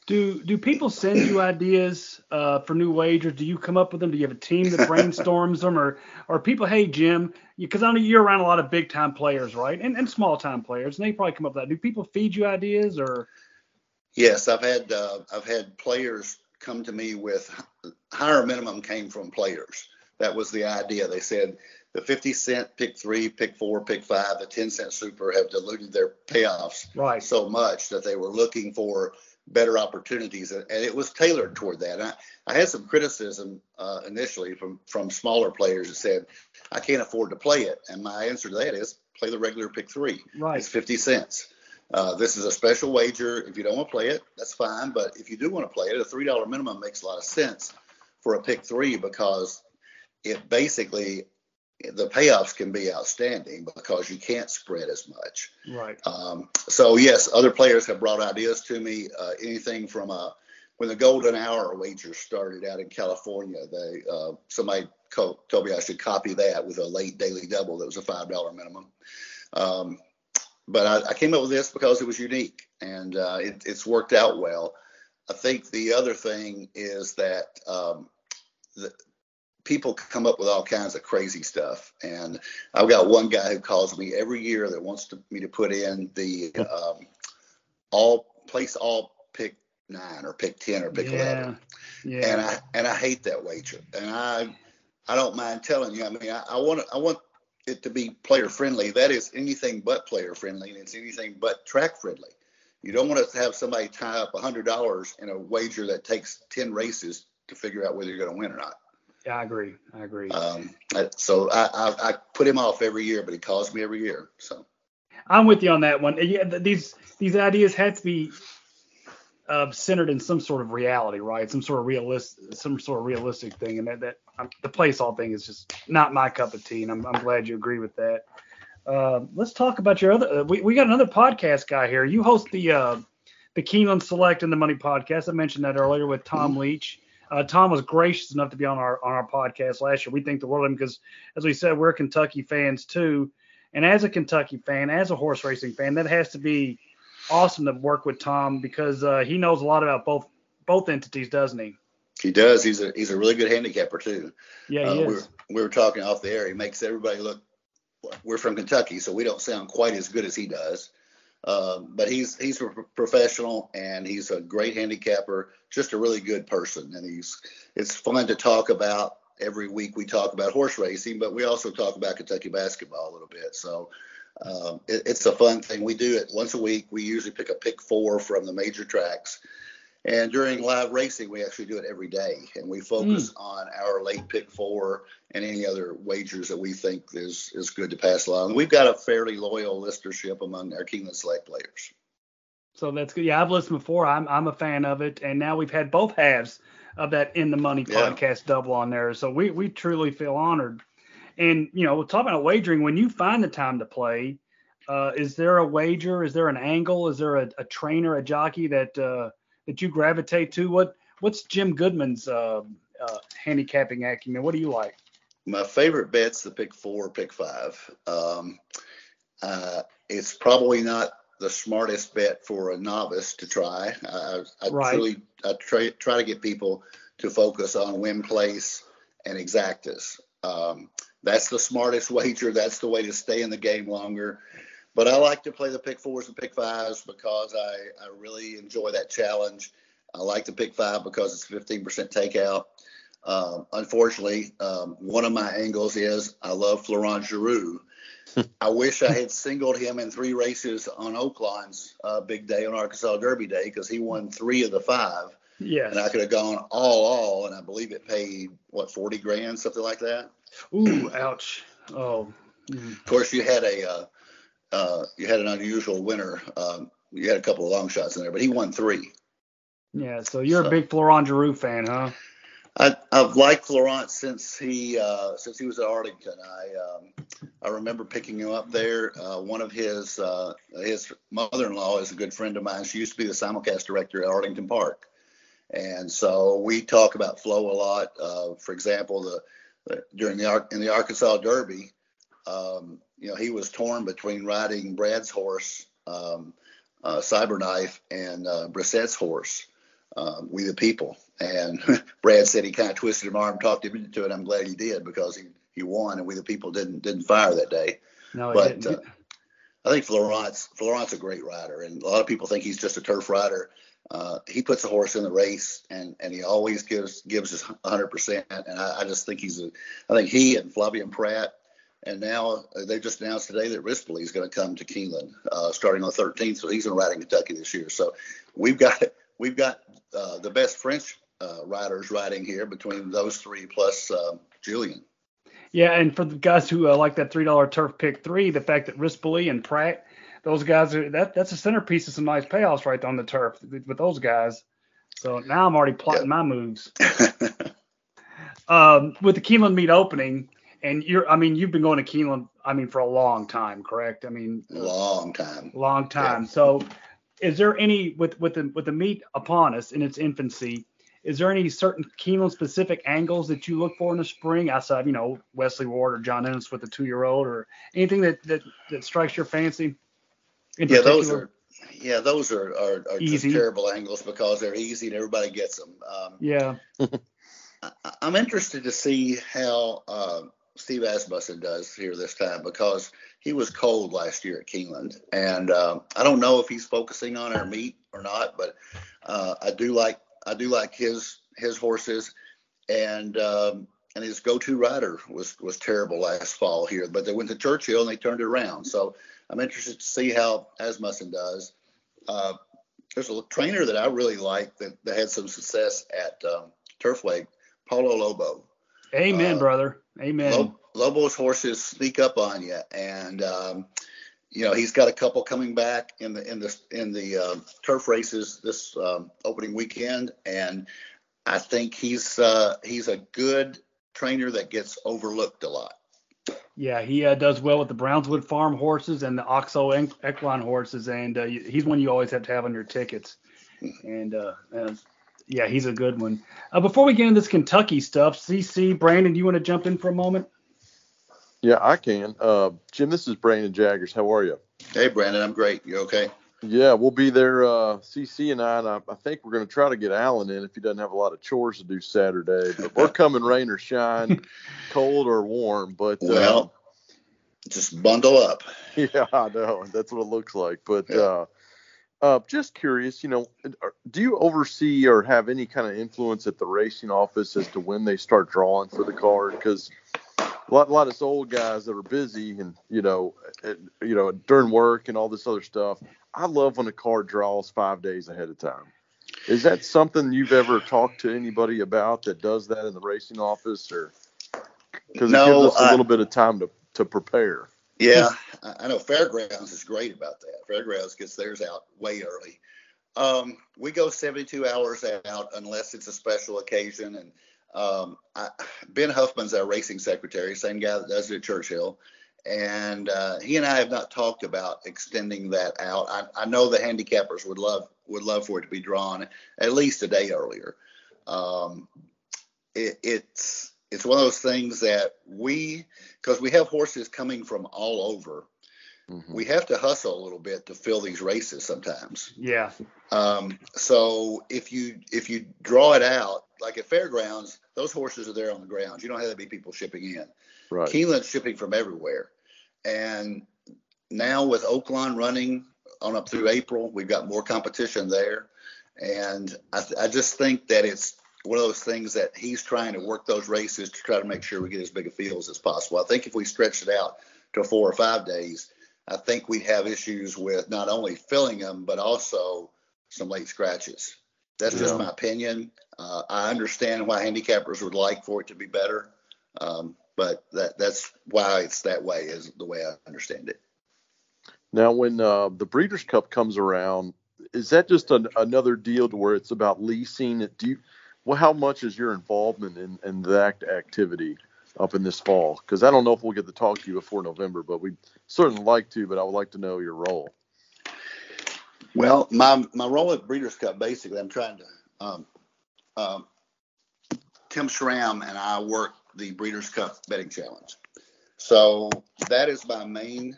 Do do people send you ideas uh, for new wagers? Do you come up with them? Do you have a team that brainstorms them, or or people? Hey Jim, because I know you're around a lot of big time players, right? And and small time players, and they probably come up with that. Do people feed you ideas or? Yes, I've had uh, I've had players come to me with higher minimum came from players. That was the idea. They said the 50 cent pick three, pick four, pick five, the 10 cent super have diluted their payoffs right. so much that they were looking for better opportunities, and it was tailored toward that. I, I, had some criticism uh, initially from from smaller players that said, "I can't afford to play it," and my answer to that is, play the regular pick three. Right. It's 50 cents. Uh, this is a special wager. If you don't want to play it, that's fine. But if you do want to play it, a three dollar minimum makes a lot of sense for a pick three because it basically the payoffs can be outstanding because you can't spread as much. Right. Um, so yes, other players have brought ideas to me. Uh, anything from a uh, when the golden hour wager started out in California, they uh, somebody co- told me I should copy that with a late daily double that was a five dollar minimum. Um, but I, I, came up with this because it was unique and uh, it, it's worked out well. I think the other thing is that um, the, people come up with all kinds of crazy stuff. And I've got one guy who calls me every year that wants to, me to put in the um, all place all pick nine or pick ten or pick yeah. eleven. Yeah. And I and I hate that wager. And I I don't mind telling you. I mean, I, I want I want it to be player friendly. That is anything but player friendly, and it's anything but track friendly. You don't want to have somebody tie up hundred dollars in a wager that takes ten races to figure out whether you're going to win or not. Yeah, I agree. I agree. Um, so I, I, I put him off every year, but he calls me every year. So I'm with you on that one. Yeah, these these ideas have to be uh, centered in some sort of reality, right? Some sort of realistic, some sort of realistic thing, and that that um, the place all thing is just not my cup of tea, and I'm, I'm glad you agree with that. Uh, let's talk about your other. Uh, we we got another podcast guy here. You host the uh, the Keeneland Select and the Money podcast. I mentioned that earlier with Tom mm-hmm. Leach. Uh, Tom was gracious enough to be on our on our podcast last year. We think the world of him because, as we said, we're Kentucky fans too. And as a Kentucky fan, as a horse racing fan, that has to be awesome to work with Tom because uh, he knows a lot about both both entities, doesn't he? He does. He's a he's a really good handicapper too. Yeah, he uh, is. We were, we were talking off the air. He makes everybody look. We're from Kentucky, so we don't sound quite as good as he does. Um, but he's he's a professional and he's a great handicapper, just a really good person. And he's it's fun to talk about. Every week we talk about horse racing, but we also talk about Kentucky basketball a little bit. So um, it, it's a fun thing. We do it once a week. We usually pick a pick four from the major tracks and during live racing, we actually do it every day, and we focus mm. on our late pick four and any other wagers that we think is is good to pass along. We've got a fairly loyal listenership among our Keeneland Select players. So that's good. Yeah, I've listened before. I'm I'm a fan of it, and now we've had both halves of that in the money podcast double on there. So we we truly feel honored. And you know, talking about wagering, when you find the time to play, uh, is there a wager? Is there an angle? Is there a, a trainer, a jockey that uh, that you gravitate to? What what's Jim Goodman's uh, uh, handicapping acumen? What do you like? My favorite bet's the pick four, pick five. Um, uh, it's probably not the smartest bet for a novice to try. I, I right. truly I try, try to get people to focus on win place and exactas. Um, that's the smartest wager. That's the way to stay in the game longer. But I like to play the pick fours and pick fives because I, I really enjoy that challenge. I like the pick five because it's 15% takeout. Um, unfortunately, um, one of my angles is I love Florent Geroux. I wish I had singled him in three races on Oaklawn's uh, big day on Arkansas Derby Day because he won three of the five. Yeah. And I could have gone all, all, and I believe it paid, what, 40 grand, something like that? Ooh, ouch. Oh. Mm. Of course, you had a uh, uh, you had an unusual winner. Um, you had a couple of long shots in there, but he won three. Yeah, so you're so, a big Florent Geroux fan, huh? I, have liked Florent since he uh, since he was at Arlington. I um, I remember picking him up there. Uh, one of his uh, his mother-in-law is a good friend of mine. She used to be the simulcast director at Arlington Park, and so we talk about Flo a lot. Uh, for example, the, the during the in the Arkansas Derby, um, you know, he was torn between riding Brad's horse, um, uh, Cyberknife, and uh, Brisset's horse, um, We the People. And Brad said he kind of twisted his arm, talked him into it. I'm glad he did because he, he won, and We the People didn't didn't fire that day. No, but uh, I think Florent's Florent's a great rider, and a lot of people think he's just a turf rider. Uh, he puts a horse in the race, and and he always gives gives us 100 percent. And I, I, just think he's a, I think he and Flavien Prat, and now they just announced today that Rispoli is going to come to Keeneland uh, starting on the 13th, so he's going to ride in Kentucky this year. So we've got we've got uh, the best French uh, riders riding here between those three plus um, Julien. Yeah, and for the guys who uh, like that three dollar turf pick three, the fact that Rispoli and Prat, those guys are that that's a centerpiece of some nice payoffs right on the turf with those guys. So now I'm already plotting my moves. um, with the Keeneland meet opening, and you're I mean you've been going to Keeneland I mean for a long time, correct? I mean long time. Long time. Yeah. So is there any with with the with the meet upon us in its infancy? is there any certain Keeneland specific angles that you look for in the spring outside, you know, Wesley Ward or John Ennis with the two year old or anything that, that, that strikes your fancy? yeah, particular? those are yeah, those are, are, are just terrible angles because they're easy and everybody gets them. Um, yeah. I, am interested to see how uh, Steve Asmussen does here this time because he was cold last year at Keeneland, and uh, I don't know if he's focusing on our meat or not, but uh, I do like I do like his his horses, and um, and his go-to rider was was terrible last fall here. But they went to Churchill and they turned it around. So I'm interested to see how Asmussen does. Uh, there's a trainer that I really like that, that had some success at um, Turfway, Paulo Lobo. Amen, uh, brother. Amen. Lobo's horses sneak up on you, and um, you know he's got a couple coming back in the in the in the uh, turf races this um, opening weekend, and I think he's uh, he's a good trainer that gets overlooked a lot. Yeah, he uh, does well with the Brownswood Farm horses and the Oxo Equine horses, and uh, he's one you always have to have on your tickets. And, uh, and yeah, he's a good one. Uh, before we get into this Kentucky stuff, CC Brandon, do you want to jump in for a moment? Yeah, I can. Uh, Jim, this is Brandon Jaggers. How are you? Hey, Brandon. I'm great. You okay? Yeah, we'll be there. Uh, CC and I, and I, I think we're going to try to get Alan in if he doesn't have a lot of chores to do Saturday. But we're coming rain or shine, cold or warm. But uh, well, uh, just bundle up. Yeah, I know. That's what it looks like. But yeah. uh, uh, just curious, you know, do you oversee or have any kind of influence at the racing office as to when they start drawing for the card? Because a lot, a lot of us old guys that are busy and you know, you know, during work and all this other stuff. I love when a car draws five days ahead of time. Is that something you've ever talked to anybody about that does that in the racing office, or because no, it gives us a little bit of time to to prepare? Yeah, I know Fairgrounds is great about that. Fairgrounds gets theirs out way early. Um, we go 72 hours out unless it's a special occasion, and um, I, ben Huffman's our racing secretary, same guy that does it at Churchill. And uh, he and I have not talked about extending that out. I, I, know the handicappers would love would love for it to be drawn at least a day earlier. Um, it, it's it's one of those things that we because we have horses coming from all over. Mm-hmm. We have to hustle a little bit to fill these races sometimes. Yeah. Um, so if you if you draw it out, like at fairgrounds, those horses are there on the ground. You don't have to be people shipping in. Right. Keeneland's shipping from everywhere. And now with Oaklawn running on up through April, we've got more competition there. And I, th- I just think that it's one of those things that he's trying to work those races to try to make sure we get as big a fields as possible. I think if we stretch it out to four or five days, I think we'd have issues with not only filling them, but also some late scratches. That's yeah. just my opinion. Uh, I understand why handicappers would like for it to be better, um, but that that's why it's that way, is the way I understand it. Now, when uh, the Breeders' Cup comes around, is that just an, another deal to where it's about leasing? Do you, well, how much is your involvement in, in that activity up in this fall? Because I don't know if we'll get to talk to you before November, but we'd certainly like to. But I would like to know your role. Well, my my role at Breeders' Cup basically, I'm trying to. Um, um, Tim Schramm and I work the Breeders' Cup betting challenge, so that is my main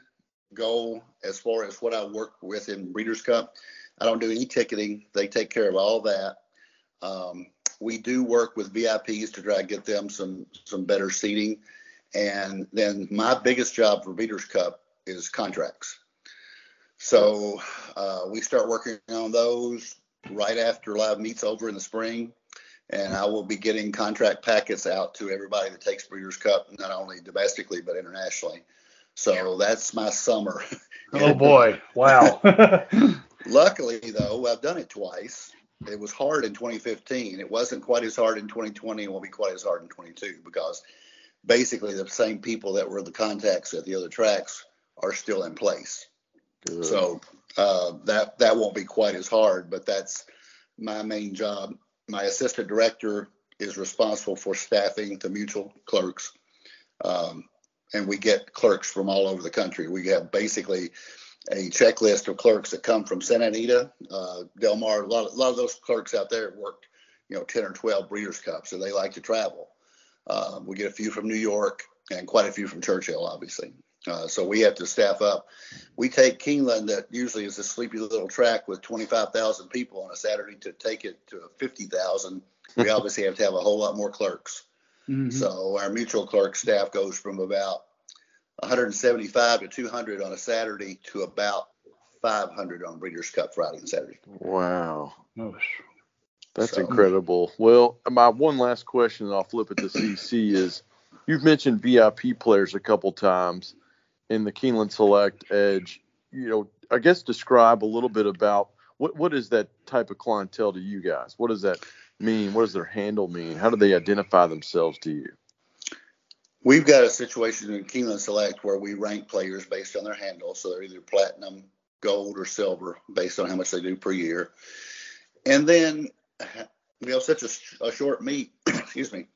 goal as far as what I work with in Breeders' Cup. I don't do any ticketing; they take care of all that. Um, we do work with VIPs to try to get them some some better seating, and then my biggest job for Breeders' Cup is contracts. So uh, we start working on those right after live meets over in the spring. And I will be getting contract packets out to everybody that takes Breeders' Cup, not only domestically but internationally. So that's my summer. oh boy! Wow. Luckily, though, I've done it twice. It was hard in 2015. It wasn't quite as hard in 2020. It won't be quite as hard in 22 because basically the same people that were the contacts at the other tracks are still in place. Good. So uh, that that won't be quite as hard, but that's my main job. My assistant director is responsible for staffing the mutuel clerks, um, and we get clerks from all over the country. We have basically a checklist of clerks that come from Santa Anita, uh, Del Mar. A lot, of, a lot of those clerks out there worked, you know, 10 or 12 Breeders' Cups, so they like to travel. Uh, we get a few from New York and quite a few from Churchill, obviously. Uh, so we have to staff up. We take Keeneland, that usually is a sleepy little track with 25,000 people on a Saturday, to take it to 50,000. We obviously have to have a whole lot more clerks. Mm-hmm. So our mutuel clerk staff goes from about 175 to 200 on a Saturday to about 500 on Breeders' Cup Friday and Saturday. Wow. Oh, That's so. incredible. Well, my one last question, and I'll flip it to CC, is you've mentioned VIP players a couple times in the Keeneland Select Edge. You know, I guess describe a little bit about what what is that type of clientele to you guys? What does that mean? What does their handle mean? How do they identify themselves to you? We've got a situation in Keeneland Select where we rank players based on their handle. So they're either platinum, gold, or silver based on how much they do per year. And then we have such a, a short meet. excuse me.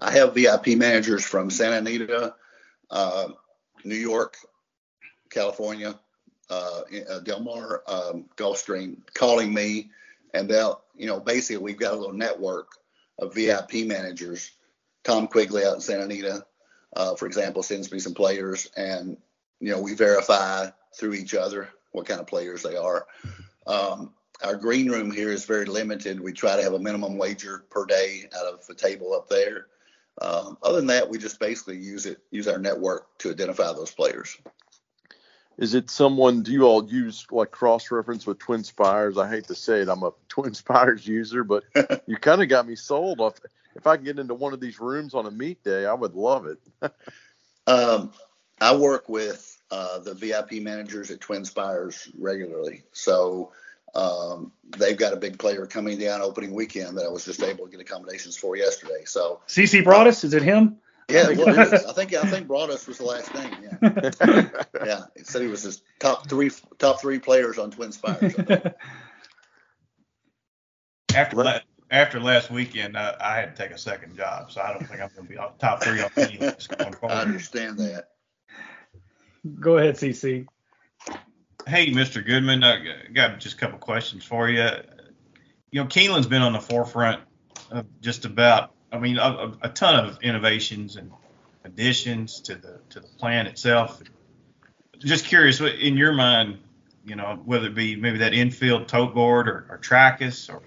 I have VIP managers from Santa Anita, uh, New York, California, uh, uh, Del Mar, um, Gulfstream calling me, and they'll, you know, basically we've got a little network of VIP managers Tom Quigley out in Santa Anita, uh, for example, sends me some players, and you know we verify through each other what kind of players they are. Um, our green room here is very limited. We try to have a minimum wager per day out of a table up there. Um, other than that, we just basically use it, use our network to identify those players. Is it someone? Do you all use like cross reference with Twin Spires? I hate to say it, I'm a Twin Spires user, but you kind of got me sold off if I can get into one of these rooms on a meet day, I would love it. um, I work with uh, the VIP managers at Twin Spires regularly, so um, they've got a big player coming down opening weekend that I was just able to get accommodations for yesterday. So CC Broaddus, is it him? Yeah, well, I think I think Broaddus was the last name. Yeah, yeah. He said he was his top three top three players on Twin Spires. After that, after last weekend, uh, I had to take a second job, so I don't think I'm going to be on top three on the list going forward. I understand that. Go ahead, CC. Hey, Mr. Goodman, I got just a couple questions for you. You know, Keeneland's been on the forefront of just about, I mean, a, a ton of innovations and additions to the to the plan itself. Just curious, in your mind, you know, whether it be maybe that infield tote board or, or Trakus or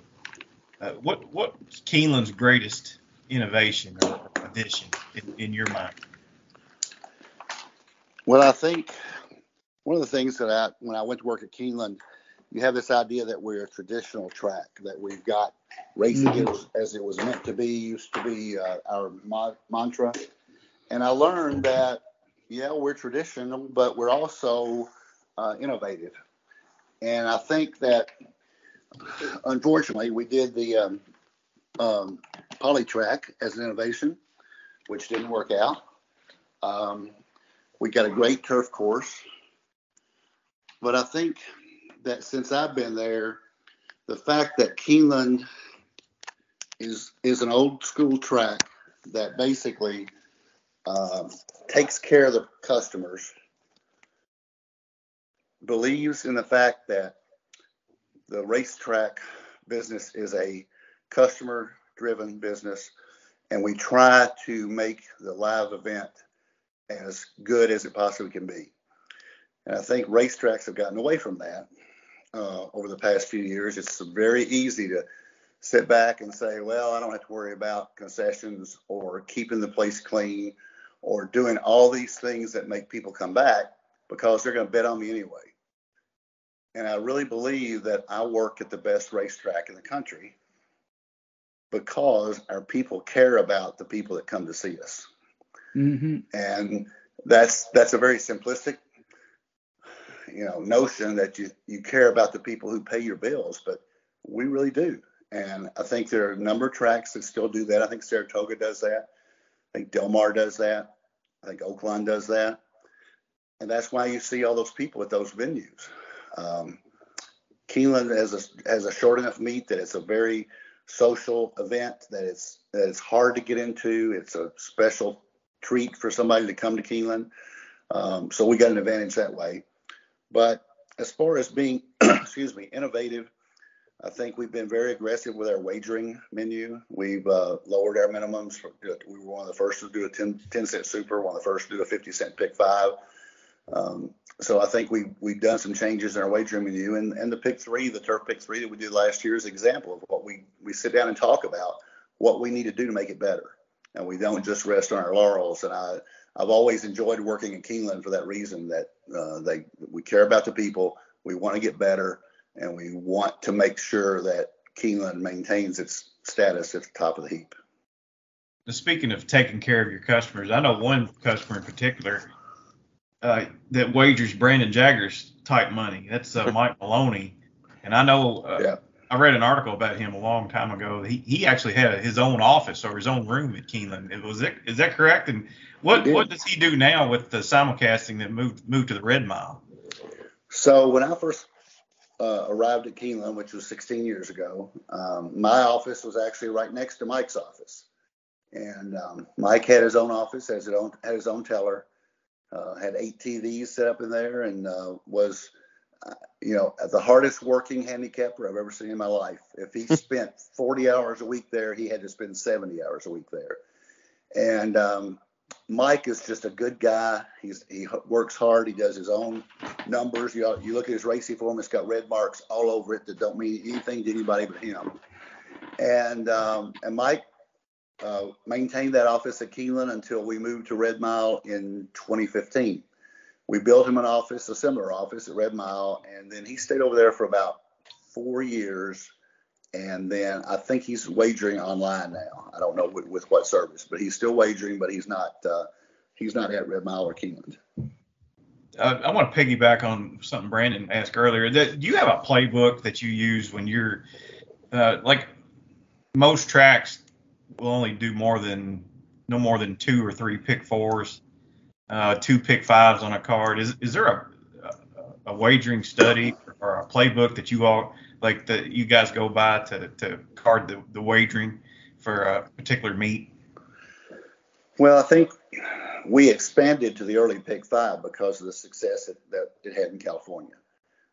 uh, what what's Keeneland's greatest innovation or addition in, in your mind? Well, I think one of the things that I when I went to work at Keeneland, you have this idea that we're a traditional track, that we've got racing mm-hmm. as it was meant to be, used to be uh, our ma- mantra. And I learned that, yeah, we're traditional, but we're also uh, innovative. And I think that unfortunately, we did the um, um, Polytrack as an innovation, which didn't work out. Um, we got a great turf course, but I think that since I've been there, the fact that Keeneland is is an old school track that basically uh, takes care of the customers, believes in the fact that the racetrack business is a customer driven business and we try to make the live event as good as it possibly can be. And I think racetracks have gotten away from that uh, over the past few years. It's very easy to sit back and say, well, I don't have to worry about concessions or keeping the place clean or doing all these things that make people come back because they're going to bet on me anyway. And I really believe that I work at the best racetrack in the country because our people care about the people that come to see us. Mm-hmm. And that's that's a very simplistic you know notion that you you care about the people who pay your bills, but we really do. And I think there are a number of tracks that still do that. I think Saratoga does that. I think Del Mar does that. I think Oaklawn does that. And that's why you see all those people at those venues. Um, Keeneland has a a short enough meet that it's a very social event that it's that it's hard to get into. It's a special treat for somebody to come to Keeneland. Um, so we got an advantage that way. But as far as being, excuse me, innovative, I think we've been very aggressive with our wagering menu. We've uh, lowered our minimums. We were one of the first to do a 10, 10 cent super, one of the first to do a 50 cent pick five. Um, so I think we we've done some changes in our wagering menu, and, and the pick three, the turf pick three that we did last year, is an example of what we we sit down and talk about what we need to do to make it better, and we don't just rest on our laurels. And I I've always enjoyed working in Keeneland for that reason that uh, they we care about the people, we want to get better, and we want to make sure that Keeneland maintains its status at the top of the heap. Speaking of taking care of your customers, I know one customer in particular uh, that wagers Brandon Jaggers type money. That's uh, Mike Maloney, and I know uh, yeah. I read an article about him a long time ago. He he actually had his own office or his own room at Keeneland. It Was it is that correct? And what what does he do now with the simulcasting that moved moved to the Red Mile? So when I first uh, arrived at Keeneland, which was 16 years ago, um, my office was actually right next to Mike's office, and um, Mike had his own office, has his own had his own teller, uh, had eight TVs set up in there, and uh, was you know, the hardest working handicapper I've ever seen in my life. If he spent 40 hours a week there, he had to spend 70 hours a week there. And um, Mike is just a good guy. He's he works hard. He does his own numbers. You you look at his racing form; it's got red marks all over it that don't mean anything to anybody but him. And um, and Mike uh, maintained that office at Keeneland until we moved to Red Mile in 2015 we built him an office, a similar office at Red Mile, and then he stayed over there for about four years. And then I think he's wagering online now. I don't know with, with what service, but he's still wagering, but he's not uh, he's not at Red Mile or Keeneland. Uh, I want to piggyback on something Brandon asked earlier. That do you have a playbook that you use when you're uh, like most tracks will only do more than no more than two or three pick fours uh, two pick fives on a card. Is is there a, a, wagering study or a playbook that you all like that you guys go by to, to card the, the wagering for a particular meet? Well, I think we expanded to the early pick five because of the success that, that it had in California.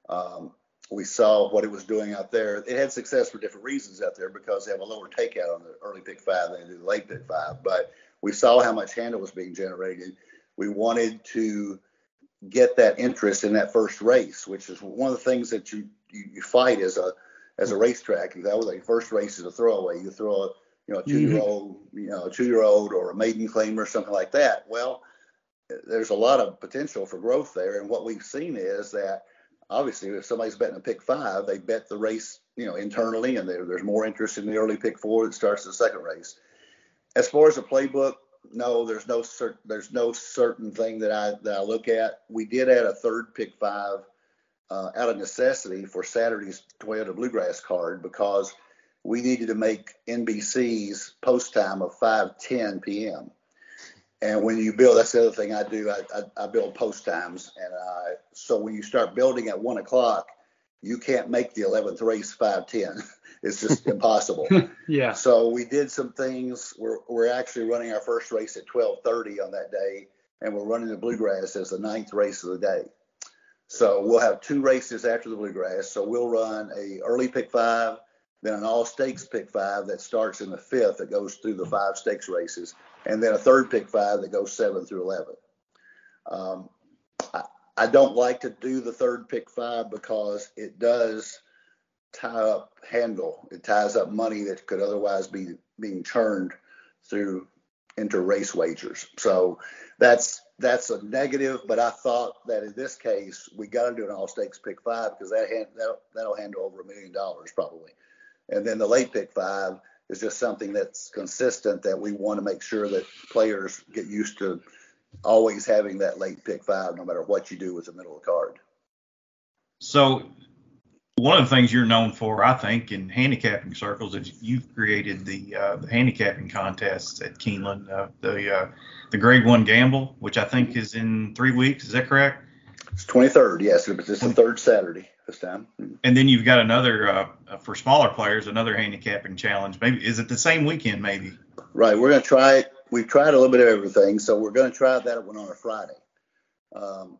Um, we saw what it was doing out there. It had success for different reasons out there because they have a lower takeout on the early pick five than they do the late pick five. But we saw how much handle was being generated we wanted to get that interest in that first race, which is one of the things that you you, you fight as a as a racetrack. That was like first race is a throwaway. You throw a you know a two year old mm-hmm. you know a two year old or a maiden claim or something like that. Well, there's a lot of potential for growth there, and what we've seen is that obviously if somebody's betting a pick five, they bet the race you know internally, and there's more interest in the early pick four that starts the second race. As far as the playbook, no, there's no certain there's no certain thing that I that I look at. We did add a third pick five uh, out of necessity for Saturday's Toyota Bluegrass card because we needed to make NBC's post time of 5:10 p.m. And when you build, that's the other thing I do. I, I, I build post times, and uh, so when you start building at one o'clock, you can't make the 11th race 5:10. It's just impossible. yeah. So we did some things. We're we're actually running our first race at 12:30 on that day, and we're running the bluegrass as the ninth race of the day. So we'll have two races after the bluegrass. So we'll run a early pick five, then an all stakes pick five that starts in the fifth that goes through the five stakes races, and then a third pick five that goes seven through eleven. Um, I, I don't like to do the third pick five because it does tie up handle. It ties up money that could otherwise be being churned through into race wagers. So that's that's a negative, but I thought that in this case we got to do an all stakes pick five because that hand, that'll, that'll handle over a million dollars probably, and then the late pick five is just something that's consistent that we want to make sure that players get used to always having that late pick five no matter what you do with the middle of the card. So one of the things you're known for, I think, in handicapping circles is you've created the, uh, the handicapping contests at Keeneland, uh, the uh, the Grade One Gamble, which I think is in three weeks. Is that correct? It's 23rd, yes, it's the third Saturday this time. And then you've got another uh, for smaller players, another handicapping challenge. Maybe is it the same weekend? Maybe. Right. We're gonna try it. We've tried a little bit of everything, so we're gonna try that one on a Friday. Um,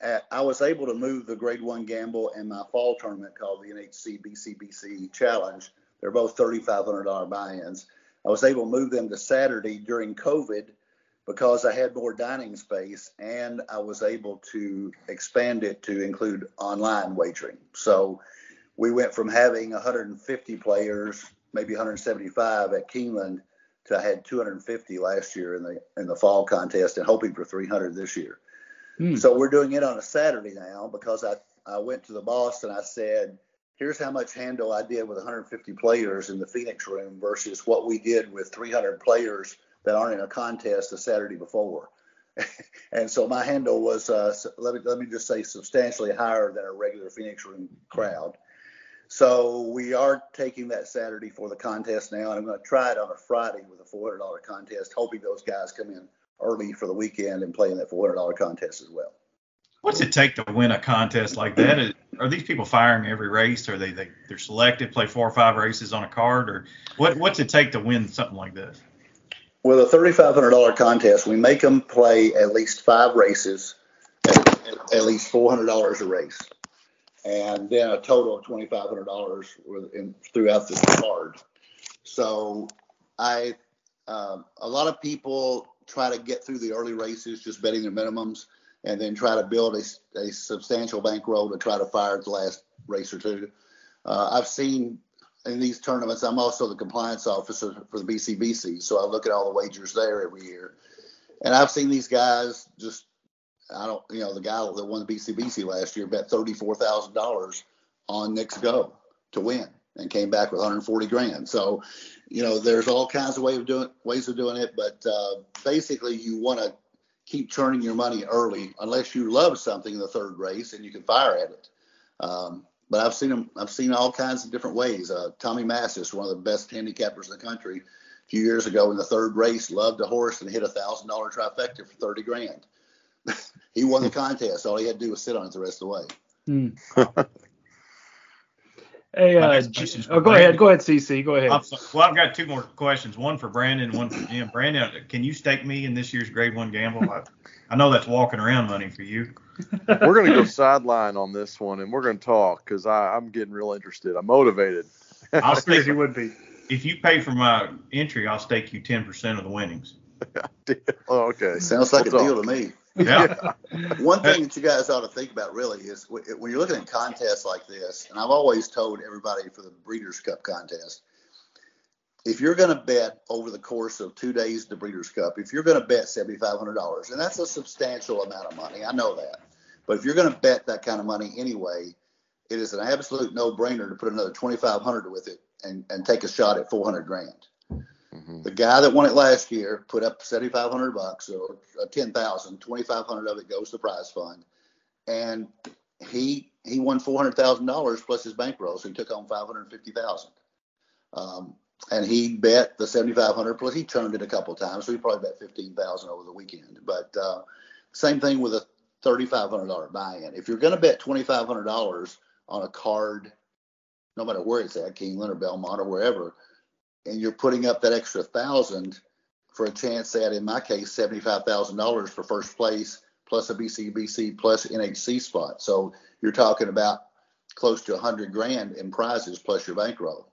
at, I was able to move the Grade One Gamble and my fall tournament called the NHC BCBC Challenge. They're both $3,500 buy-ins. I was able to move them to Saturday during COVID because I had more dining space and I was able to expand it to include online wagering. So we went from having 150 players, maybe 175 at Keeneland, to I had 250 last year in the in the fall contest and hoping for 300 this year. Hmm. So we're doing it on a Saturday now because I I went to the boss and I said, here's how much handle I did with 150 players in the Phoenix room versus what we did with 300 players that aren't in a contest the Saturday before. and so my handle was uh, let me let me just say substantially higher than a regular Phoenix room crowd. So we are taking that Saturday for the contest now, and I'm going to try it on a Friday with a $400 contest, hoping those guys come in early for the weekend and play in that $400 contest as well. What's it take to win a contest like that? Are these people firing every race? Are they, they they're selected, play four or five races on a card, or what? What's it take to win something like this? With a $3,500 contest, we make them play at least five races, at, at least $400 a race, and then a total of $2,500 throughout this card. So I, um, a lot of people try to get through the early races just betting their minimums and then try to build a, a substantial bankroll to try to fire the last race or two. Uh, I've seen in these tournaments, I'm also the compliance officer for the BCBC, so I look at all the wagers there every year. And I've seen these guys just, I don't, you know, the guy that won the BCBC last year bet $34,000 on Knicks Go to win and came back with 140 grand. So, you know, there's all kinds of way of doing ways of doing it, but uh, basically you want to keep turning your money early unless you love something in the third race and you can fire at it. Um, but I've seen them. I've seen all kinds of different ways. Uh, Tommy Massis, one of the best handicappers in the country, a few years ago in the third race, loved a horse and hit a thousand dollar trifecta for thirty grand. he won the contest. All he had to do was sit on it the rest of the way. Hmm. Hey, uh, oh, go ahead, go ahead, CC, go ahead. well, I've got two more questions. One for Brandon, one for Jim. Brandon, can you stake me in this year's Grade One gamble? I, I know that's walking around money for you. we're gonna go sideline on this one, and we're gonna talk because I'm getting real interested. I'm motivated. I'll stake you would be. If you pay for my entry, I'll stake you 10% of the winnings. oh, okay. Sounds like we'll a talk. deal to me. Yeah. One thing that you guys ought to think about really is when you're looking at contests like this, and I've always told everybody for the Breeders' Cup contest, if you're going to bet over the course of two days the Breeders' Cup, if you're going to bet $7,500, and that's a substantial amount of money, I know that. But if you're going to bet that kind of money anyway, it is an absolute no-brainer to put another 2,500 with it and, and take a shot at 400 grand. Mm-hmm. The guy that won it last year put up 7,500 bucks or uh, 10,000, 2,500 of it goes to prize fund. And he, he won $400,000 plus his bankroll. So he took home 550,000. Um, and he bet the 7,500 plus he turned it a couple times. So he probably bet 15,000 over the weekend. But, uh, same thing with a $3,500 buy-in. If you're going to bet $2,500 on a card, no matter where it's at, Keeneland or Belmont or wherever, and you're putting up that extra thousand for a chance at, in my case, seventy-five thousand dollars for first place plus a BCBC plus NHC spot. So you're talking about close to a hundred grand in prizes plus your bankroll.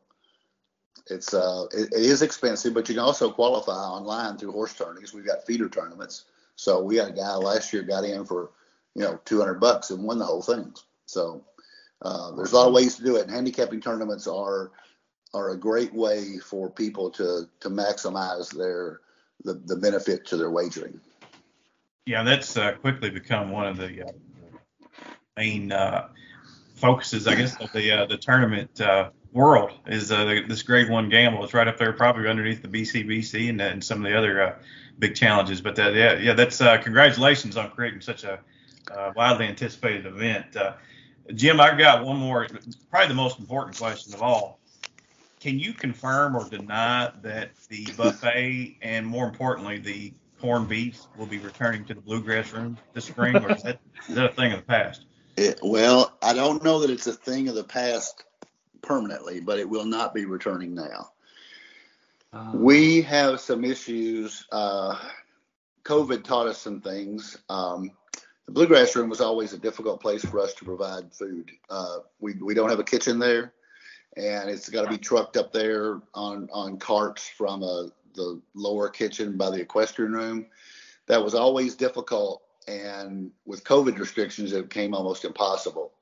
It's uh, it, it is expensive, but you can also qualify online through horse tournaments. We've got feeder tournaments. So we had a guy last year got in for you know 200 bucks and won the whole thing. So uh, there's a lot of ways to do it. And handicapping tournaments are are a great way for people to to maximize their the, the benefit to their wagering. Yeah, that's uh, quickly become one of the uh, main uh, focuses, I guess, of the uh, the tournament uh, world is uh, this Grade One gamble. It's right up there, probably underneath the BCBC and, and some of the other uh, big challenges. But that, yeah, yeah, that's uh, congratulations on creating such a uh, widely anticipated event. Uh, Jim, I've got one more, probably the most important question of all. Can you confirm or deny that the buffet and more importantly the corned beef will be returning to the bluegrass room this spring, or is that, is that a thing of the past? It, well, I don't know that it's a thing of the past permanently, but it will not be returning now. Uh, We have some issues. Uh, COVID taught us some things. Um, the bluegrass room was always a difficult place for us to provide food. Uh, we we don't have a kitchen there, and it's got to be trucked up there on on carts from uh the lower kitchen by the equestrian room. That was always difficult, and with COVID restrictions, it became almost impossible.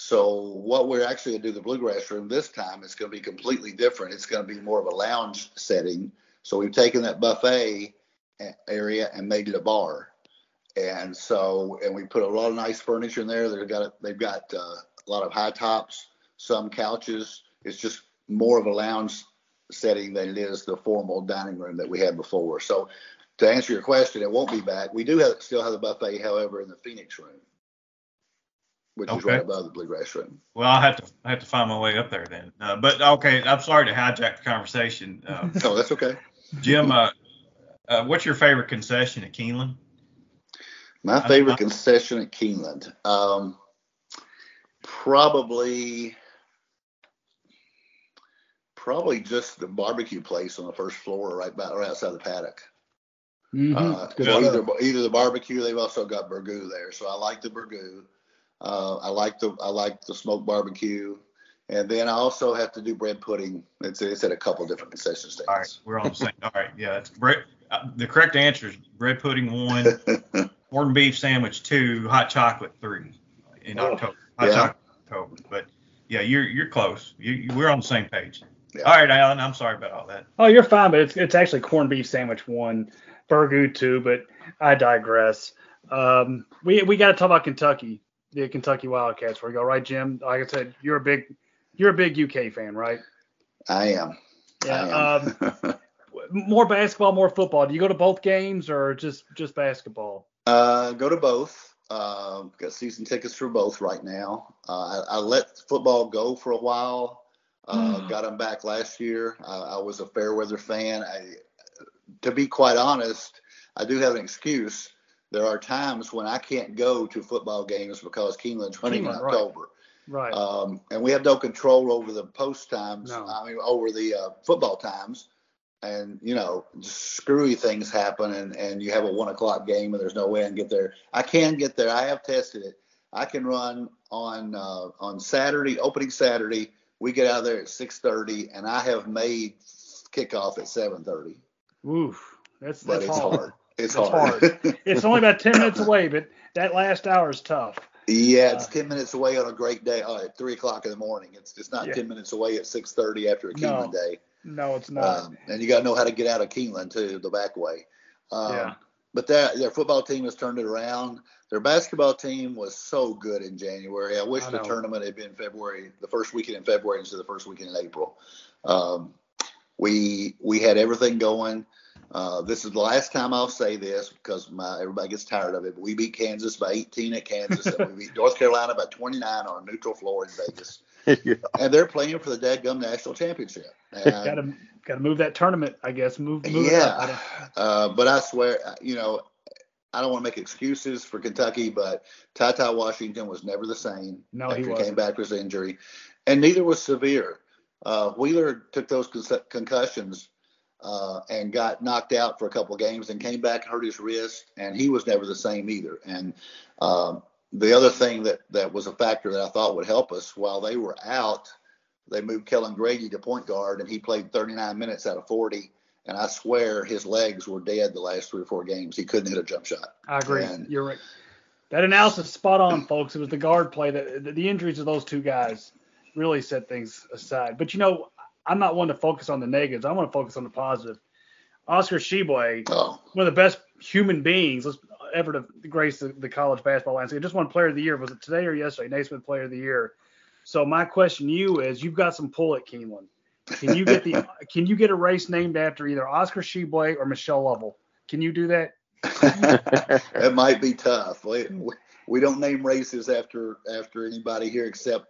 So what we're actually going to do the bluegrass room this time is going to be completely different. It's going to be more of a lounge setting. So we've taken that buffet area and made it a bar. And so and we put a lot of nice furniture in there. They've got they've got uh, a lot of high tops, some couches. It's just more of a lounge setting than it is the formal dining room that we had before. So to answer your question, it won't be back. We do have still have the buffet, however, in the Phoenix room, which is right above the bluegrass room. Well, I have to I have to find my way up there then. Uh, but okay, I'm sorry to hijack the conversation. Uh, Oh, that's okay. Jim, uh, uh, what's your favorite concession at Keeneland? My favorite I- concession at Keeneland, um, probably, probably just the barbecue place on the first floor, right by, right outside the paddock. mhm, Uh, it's good so stuff. either either the barbecue, they've also got burgoo there, so I like the burgoo. Uh, I like the I like the smoked barbecue, and then I also have to do bread pudding. It's it's at a couple different concession stands. All right, we're on the same. All right, yeah, it's bread. Uh, the correct answer is bread pudding one, corned beef sandwich two, hot chocolate three in Oh, October. Hot yeah. chocolate October, but yeah, you're you're close. You, you we're on the same page. Yeah. All right, Alan, I'm sorry about all that. Oh, you're fine, but it's it's actually corned beef sandwich one, burgoo two, but I digress. Um, we we got to talk about Kentucky, the Kentucky Wildcats. Where you go, right, Jim? Like I said, you're a big you're a big UK fan, right? I am. Yeah. I am. Um, more basketball, more football. Do you go to both games or just just basketball? Uh, go to both. Uh, got season tickets for both right now. Uh, I, I let football go for a while. Uh, got them back last year. I was a fair weather fan. I, to be quite honest, I do have an excuse. There are times when I can't go to football games because Keeneland's running in Keeneland, right. October. Right. Um, and we have no control over the post times. No. I mean, over the uh, football times. And you know, just screwy things happen, and and you have a one o'clock game, and there's no way I can get there. I can get there. I have tested it. I can run on uh, on Saturday, opening Saturday. We get out of there at 6:30, and I have made kickoff at 7:30. Oof. That's But that's hard. hard. It's That's hard. It's only about ten minutes away, but that last hour is tough. Yeah, it's Uh, ten minutes away on a great day uh, at three o'clock in the morning. It's it's not Yeah. ten minutes away at six thirty after a No. Day. No, it's not. Um, and you got to know how to get out of Keeneland too, the back way. Um, Yeah. But their their football team has turned it around. Their basketball team was so good in January. I wish I the tournament had been February, the first weekend in February instead of the first weekend in April. Um, we we had everything going. Uh, this is the last time I'll say this because my everybody gets tired of it. But we beat Kansas by 18 at Kansas, and we beat North Carolina by 29 on a neutral floor in Vegas. yeah. And they're playing for the Dadgum National Championship. Got to got to move that tournament, I guess. Move, move it up. Yeah, uh, but I swear, you know, I don't want to make excuses for Kentucky, but Ty Ty Washington was never the same No, after he he, wasn't. came back with his injury, and neither was Sahvir. Uh, Wheeler took those con- concussions uh, and got knocked out for a couple of games, and came back and hurt his wrist, and he was never the same either. And um, the other thing that that was a factor that I thought would help us while they were out, they moved Kellan Grady to point guard, and he played 39 minutes out of 40 and I swear his legs were dead the last three or four games. He couldn't hit a jump shot. I agree. And- You're right. That analysis spot on, folks. It was the guard play that the, the injuries of those two guys really set things aside. But you know, I'm not one to focus on the negatives. I want to focus on the positive. Oscar Tshiebwe, Oh, one of the best human beings ever to grace the, the college basketball landscape. Just one player of the year. Was it today or yesterday? Naismith player of the year. So my question to you is, you've got some pull at Keeneland. Can you get the can you get a race named after either Oscar Tshiebwe or Michelle Lovell? Can you do that? that might be tough. We, we don't name races after after anybody here except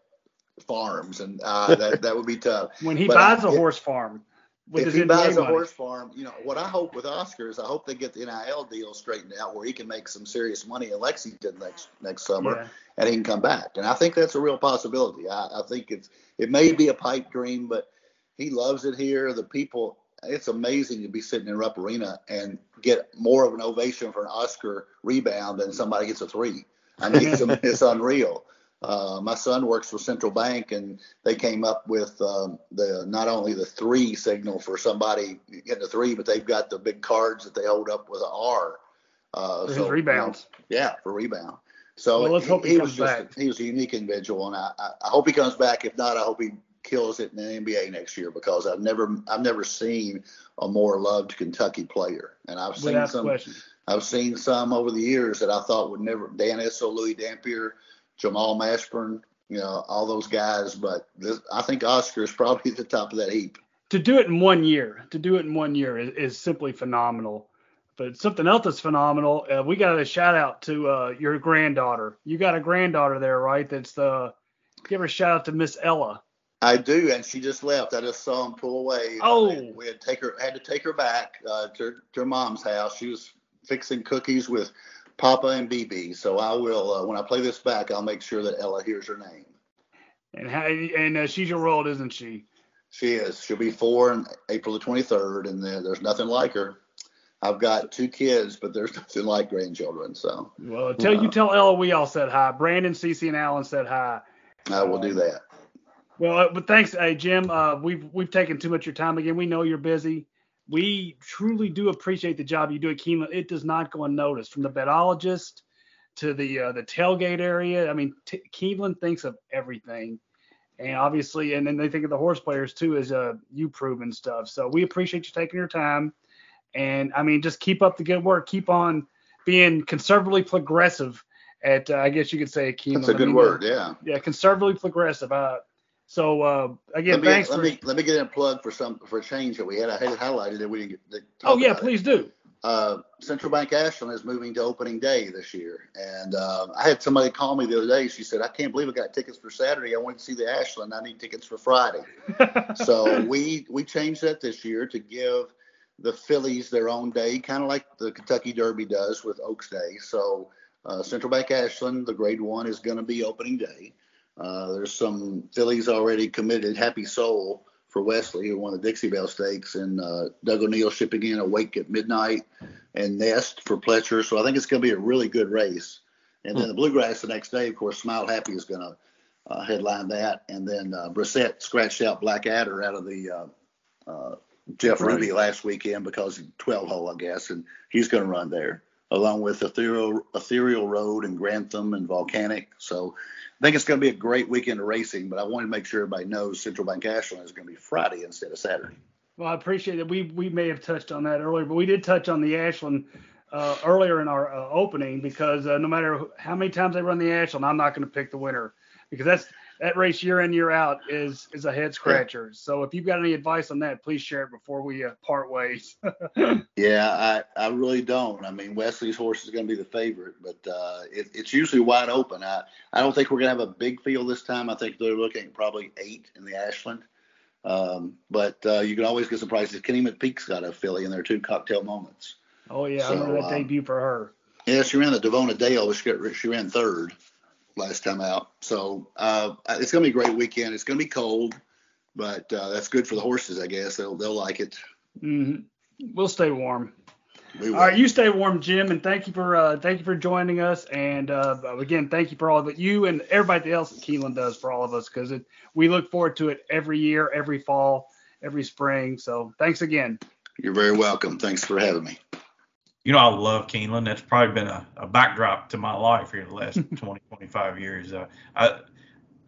farms, and uh, that that would be tough. When he But buys I- a horse farm, with if his he NBA buys a horse farm, you know what I hope with Oscar is I hope they get the NIL deal straightened out where he can make some serious money in Lexington next next summer, Yeah. and he can come back. And I think that's a real possibility. I, I think it's it may be a pipe dream, but he loves it here. The people, it's amazing to be sitting in Rupp Arena and get more of an ovation for an Oscar rebound than somebody gets a three. I mean, it's, it's unreal. Uh, my son works for Central Bank, and they came up with um, the not only the three signal for somebody getting a three, but they've got the big cards that they hold up with an R. Uh, For his so, you know, rebounds. yeah, for rebound. So Well, let's hope he was comes just back. he was a unique individual, and I, I, I hope he comes back. If not, I hope he kills it in the NBA next year because I've never I've never seen a more loved Kentucky player, and I've seen Without some question. I've seen some over the years that I thought would never Dan Issel, Louis Dampier, Jamal Mashburn, you know, all those guys. But this, I think Oscar is probably at the top of that heap. to do it in one year, to do it in one year is, is simply phenomenal. But something else that's phenomenal, uh, we got a shout out to uh, your granddaughter. You got a granddaughter there, right? That's the give her a shout out to Miss Ella. I do, and she just left. I just saw him pull away. Oh. Uh, we had to take her had to take her back uh, to, to her mom's house. She was fixing cookies with Papa and BB. So I will, uh, when I play this back, I'll make sure that Ella hears her name. And how, and uh, she's your old, isn't she? She is. She'll be four on April the 23rd, and then there's nothing like her. I've got two kids, but there's nothing like grandchildren. So Well, tell you tell Ella we all said hi. Brandon, Cece, and Alan said hi. I will do that. Well, uh, but thanks, hey Jim. Uh, we've we've taken too much of your time again. We know you're busy. We truly do appreciate the job you do at Keeneland. It does not go unnoticed. From the betologist to the uh, the tailgate area. I mean, t- Keeneland thinks of everything, and obviously, and then they think of the horse players too as uh, you proven stuff. So we appreciate you taking your time, and I mean, just keep up the good work. Keep on being conservatively progressive. At uh, I guess you could say at Keeneland. That's a I good mean, word. Yeah. yeah, conservatively progressive. Uh, so uh, again, let me, thanks let for. me let me get in a plug for some for a change that we had. I had it highlighted that we didn't get. to oh yeah, about it. please do. uh, Central Bank Ashland is moving to opening day this year. And uh, I had somebody call me the other day. She said, I can't believe I got tickets for Saturday. I want to see the Ashland. I need tickets for Friday. so we we changed that this year to give the fillies their own day, kind of like the Kentucky Derby does with Oaks Day. So uh, Central Bank Ashland, the grade one, is going to be opening day. Uh, there's some fillies already committed. Happy Soul for Wesley, who won the Dixie Belle Stakes, and uh, Doug O'Neill shipping in Awake at Midnight, and Nest for Pletcher. So I think it's going to be a really good race. And then the Bluegrass the next day, of course, Smile Happy is going to uh, headline that, and then uh, Brisset scratched out Black Adder out of the uh, uh, Jeff Right. Ruby last weekend because 12 hole, I guess, and he's going to run there along with Ethereal, Ethereal Road and Grantham and Volcanic. So I think it's going to be a great weekend of racing, but I wanted to make sure everybody knows Central Bank Ashland is going to be Friday instead of Saturday. Well, I appreciate it. We we may have touched on that earlier, but we did touch on the Ashland uh, earlier in our uh, opening because uh, no matter how many times they run the Ashland, I'm not going to pick the winner because that's that race year in year out is is a head scratcher. So if you've got any advice on that, please share it before we uh, part ways. Yeah, I, I really don't. I mean, Wesley's horse is going to be the favorite, but uh, it, it's usually wide open. I, I don't think we're going to have a big field this time. I think they're looking at probably eight in the Ashland. Um, but uh, you can always get surprises. Kenny McPeek's got a filly in there too, cocktail moments. oh yeah, I So, remember that um, debut for her. Yeah, she ran the Davona Dale, but she, got, she ran third last time out. So uh, it's going to be a great weekend. It's going to be cold, but uh, that's good for the horses, I guess. They'll they'll like it. hmm We'll stay warm. We will. All right, you stay warm, Jim, and thank you for uh, thank you for joining us. And uh, again, thank you for all that you and everybody else at Keeneland does for all of us because we look forward to it every year, every fall, every spring. So thanks again. You're very welcome. Thanks for having me. You know, I love Keeneland. That's probably been a, a backdrop to my life here the last 20, 25 years. Uh, I,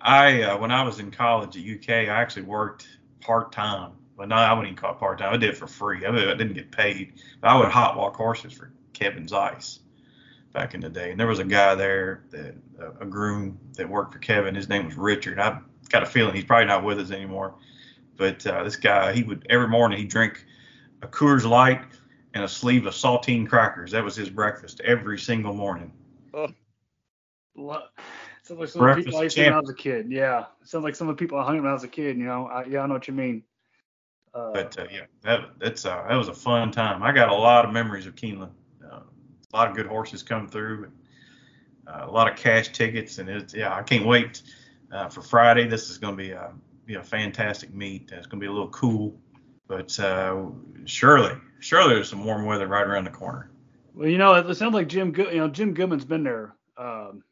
I uh, when I was in college at UK, I actually worked part time. But no, I wouldn't even call it part time. I did it for free. I, mean, I didn't get paid. But I would hot walk horses for Kevin Zeiss. back in the day. And there was a guy there, that, a groom that worked for Kevin. His name was Richard. I've got a feeling he's probably not with us anymore. But uh, this guy, he would every morning he'd drink a Coors Light and a sleeve of saltine crackers. That was his breakfast every single morning. Oh. Sounds like some of the people I used to when I was a kid. Yeah, sounds like some of the people I hung when I was a kid. You know, I, yeah, I know what you mean. Uh, but uh, yeah, that that's uh, that was a fun time. I got a lot of memories of Keeneland. Uh, a lot of good horses come through, and, uh, a lot of cash tickets, and it's yeah, I can't wait uh, for Friday. This is going to be a be a fantastic meet. It's going to be a little cool, but surely surely there's some warm weather right around the corner. Well, you know, it sounds like Jim Good. You know, Jim Goodman's been there um,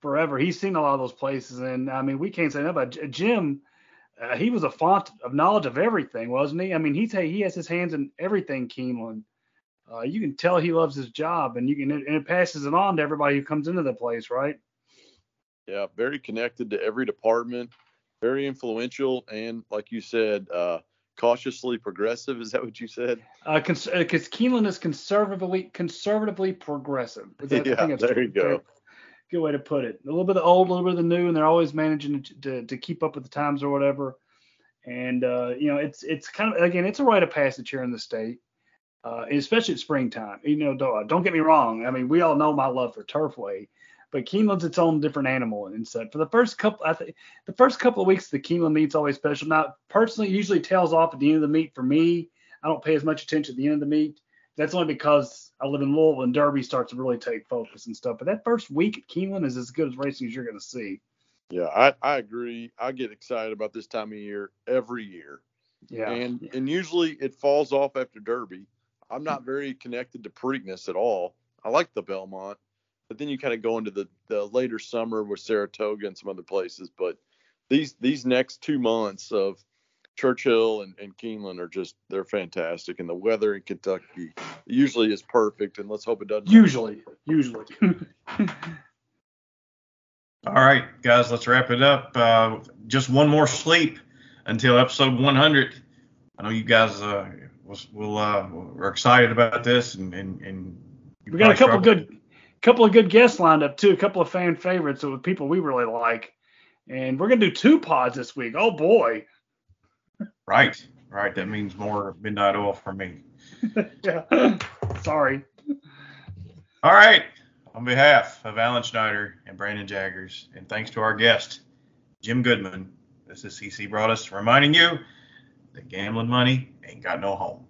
forever. He's seen a lot of those places, and I mean, we can't say that about Jim uh, he was a font of knowledge of everything, wasn't he? I mean, he's he has his hands in everything, Keeneland. Uh, you can tell he loves his job, and you can and it passes it on to everybody who comes into the place, right? Yeah, very connected to every department, very influential, and like you said, uh, cautiously progressive. Is that what you said? Uh, because uh, Keeneland is conservatively conservatively progressive. That, yeah, there you go good way to put it. A little bit of the old, a little bit of the new, and they're always managing to, to, to keep up with the times or whatever. And uh, you know, it's it's kind of again, it's a rite of passage here in the state, uh, especially at springtime. You know, don't, don't get me wrong. I mean, we all know my love for Turfway, but Keeneland's its own different animal and stuff. For the first couple, I think the first couple of weeks, the Keeneland meet's always special. Now, personally, usually tails off at the end of the meet for me. I don't pay as much attention at the end of the meet. That's only because I live in Louisville and Derby starts to really take focus and stuff. But that first week at Keeneland is as good as racing as you're going to see. Yeah, I, I agree. I get excited about this time of year every year. Yeah. And yeah. and usually it falls off after Derby. I'm not very connected to Preakness at all. I like the Belmont, but then you kind of go into the, the later summer with Saratoga and some other places. But these these next two months of Churchill and, and Keeneland are just they're fantastic, and the weather in Kentucky usually is perfect. And let's hope it doesn't. Usually, usually. All right, guys, let's wrap it up. Uh, just one more sleep until episode 100. I know you guys uh, was, will uh, are excited about this, and and, and we got a couple struggle. good couple of good guests lined up too. A couple of fan favorites with people we really like, and we're gonna do two pods this week. Oh boy. Right, right. That means more midnight oil for me. yeah. Sorry. All right. On behalf of Alan Schneider and Brandon Jaggers, and thanks to our guest, Jim Goodman, this is CC Broaddus reminding you that gambling money ain't got no home.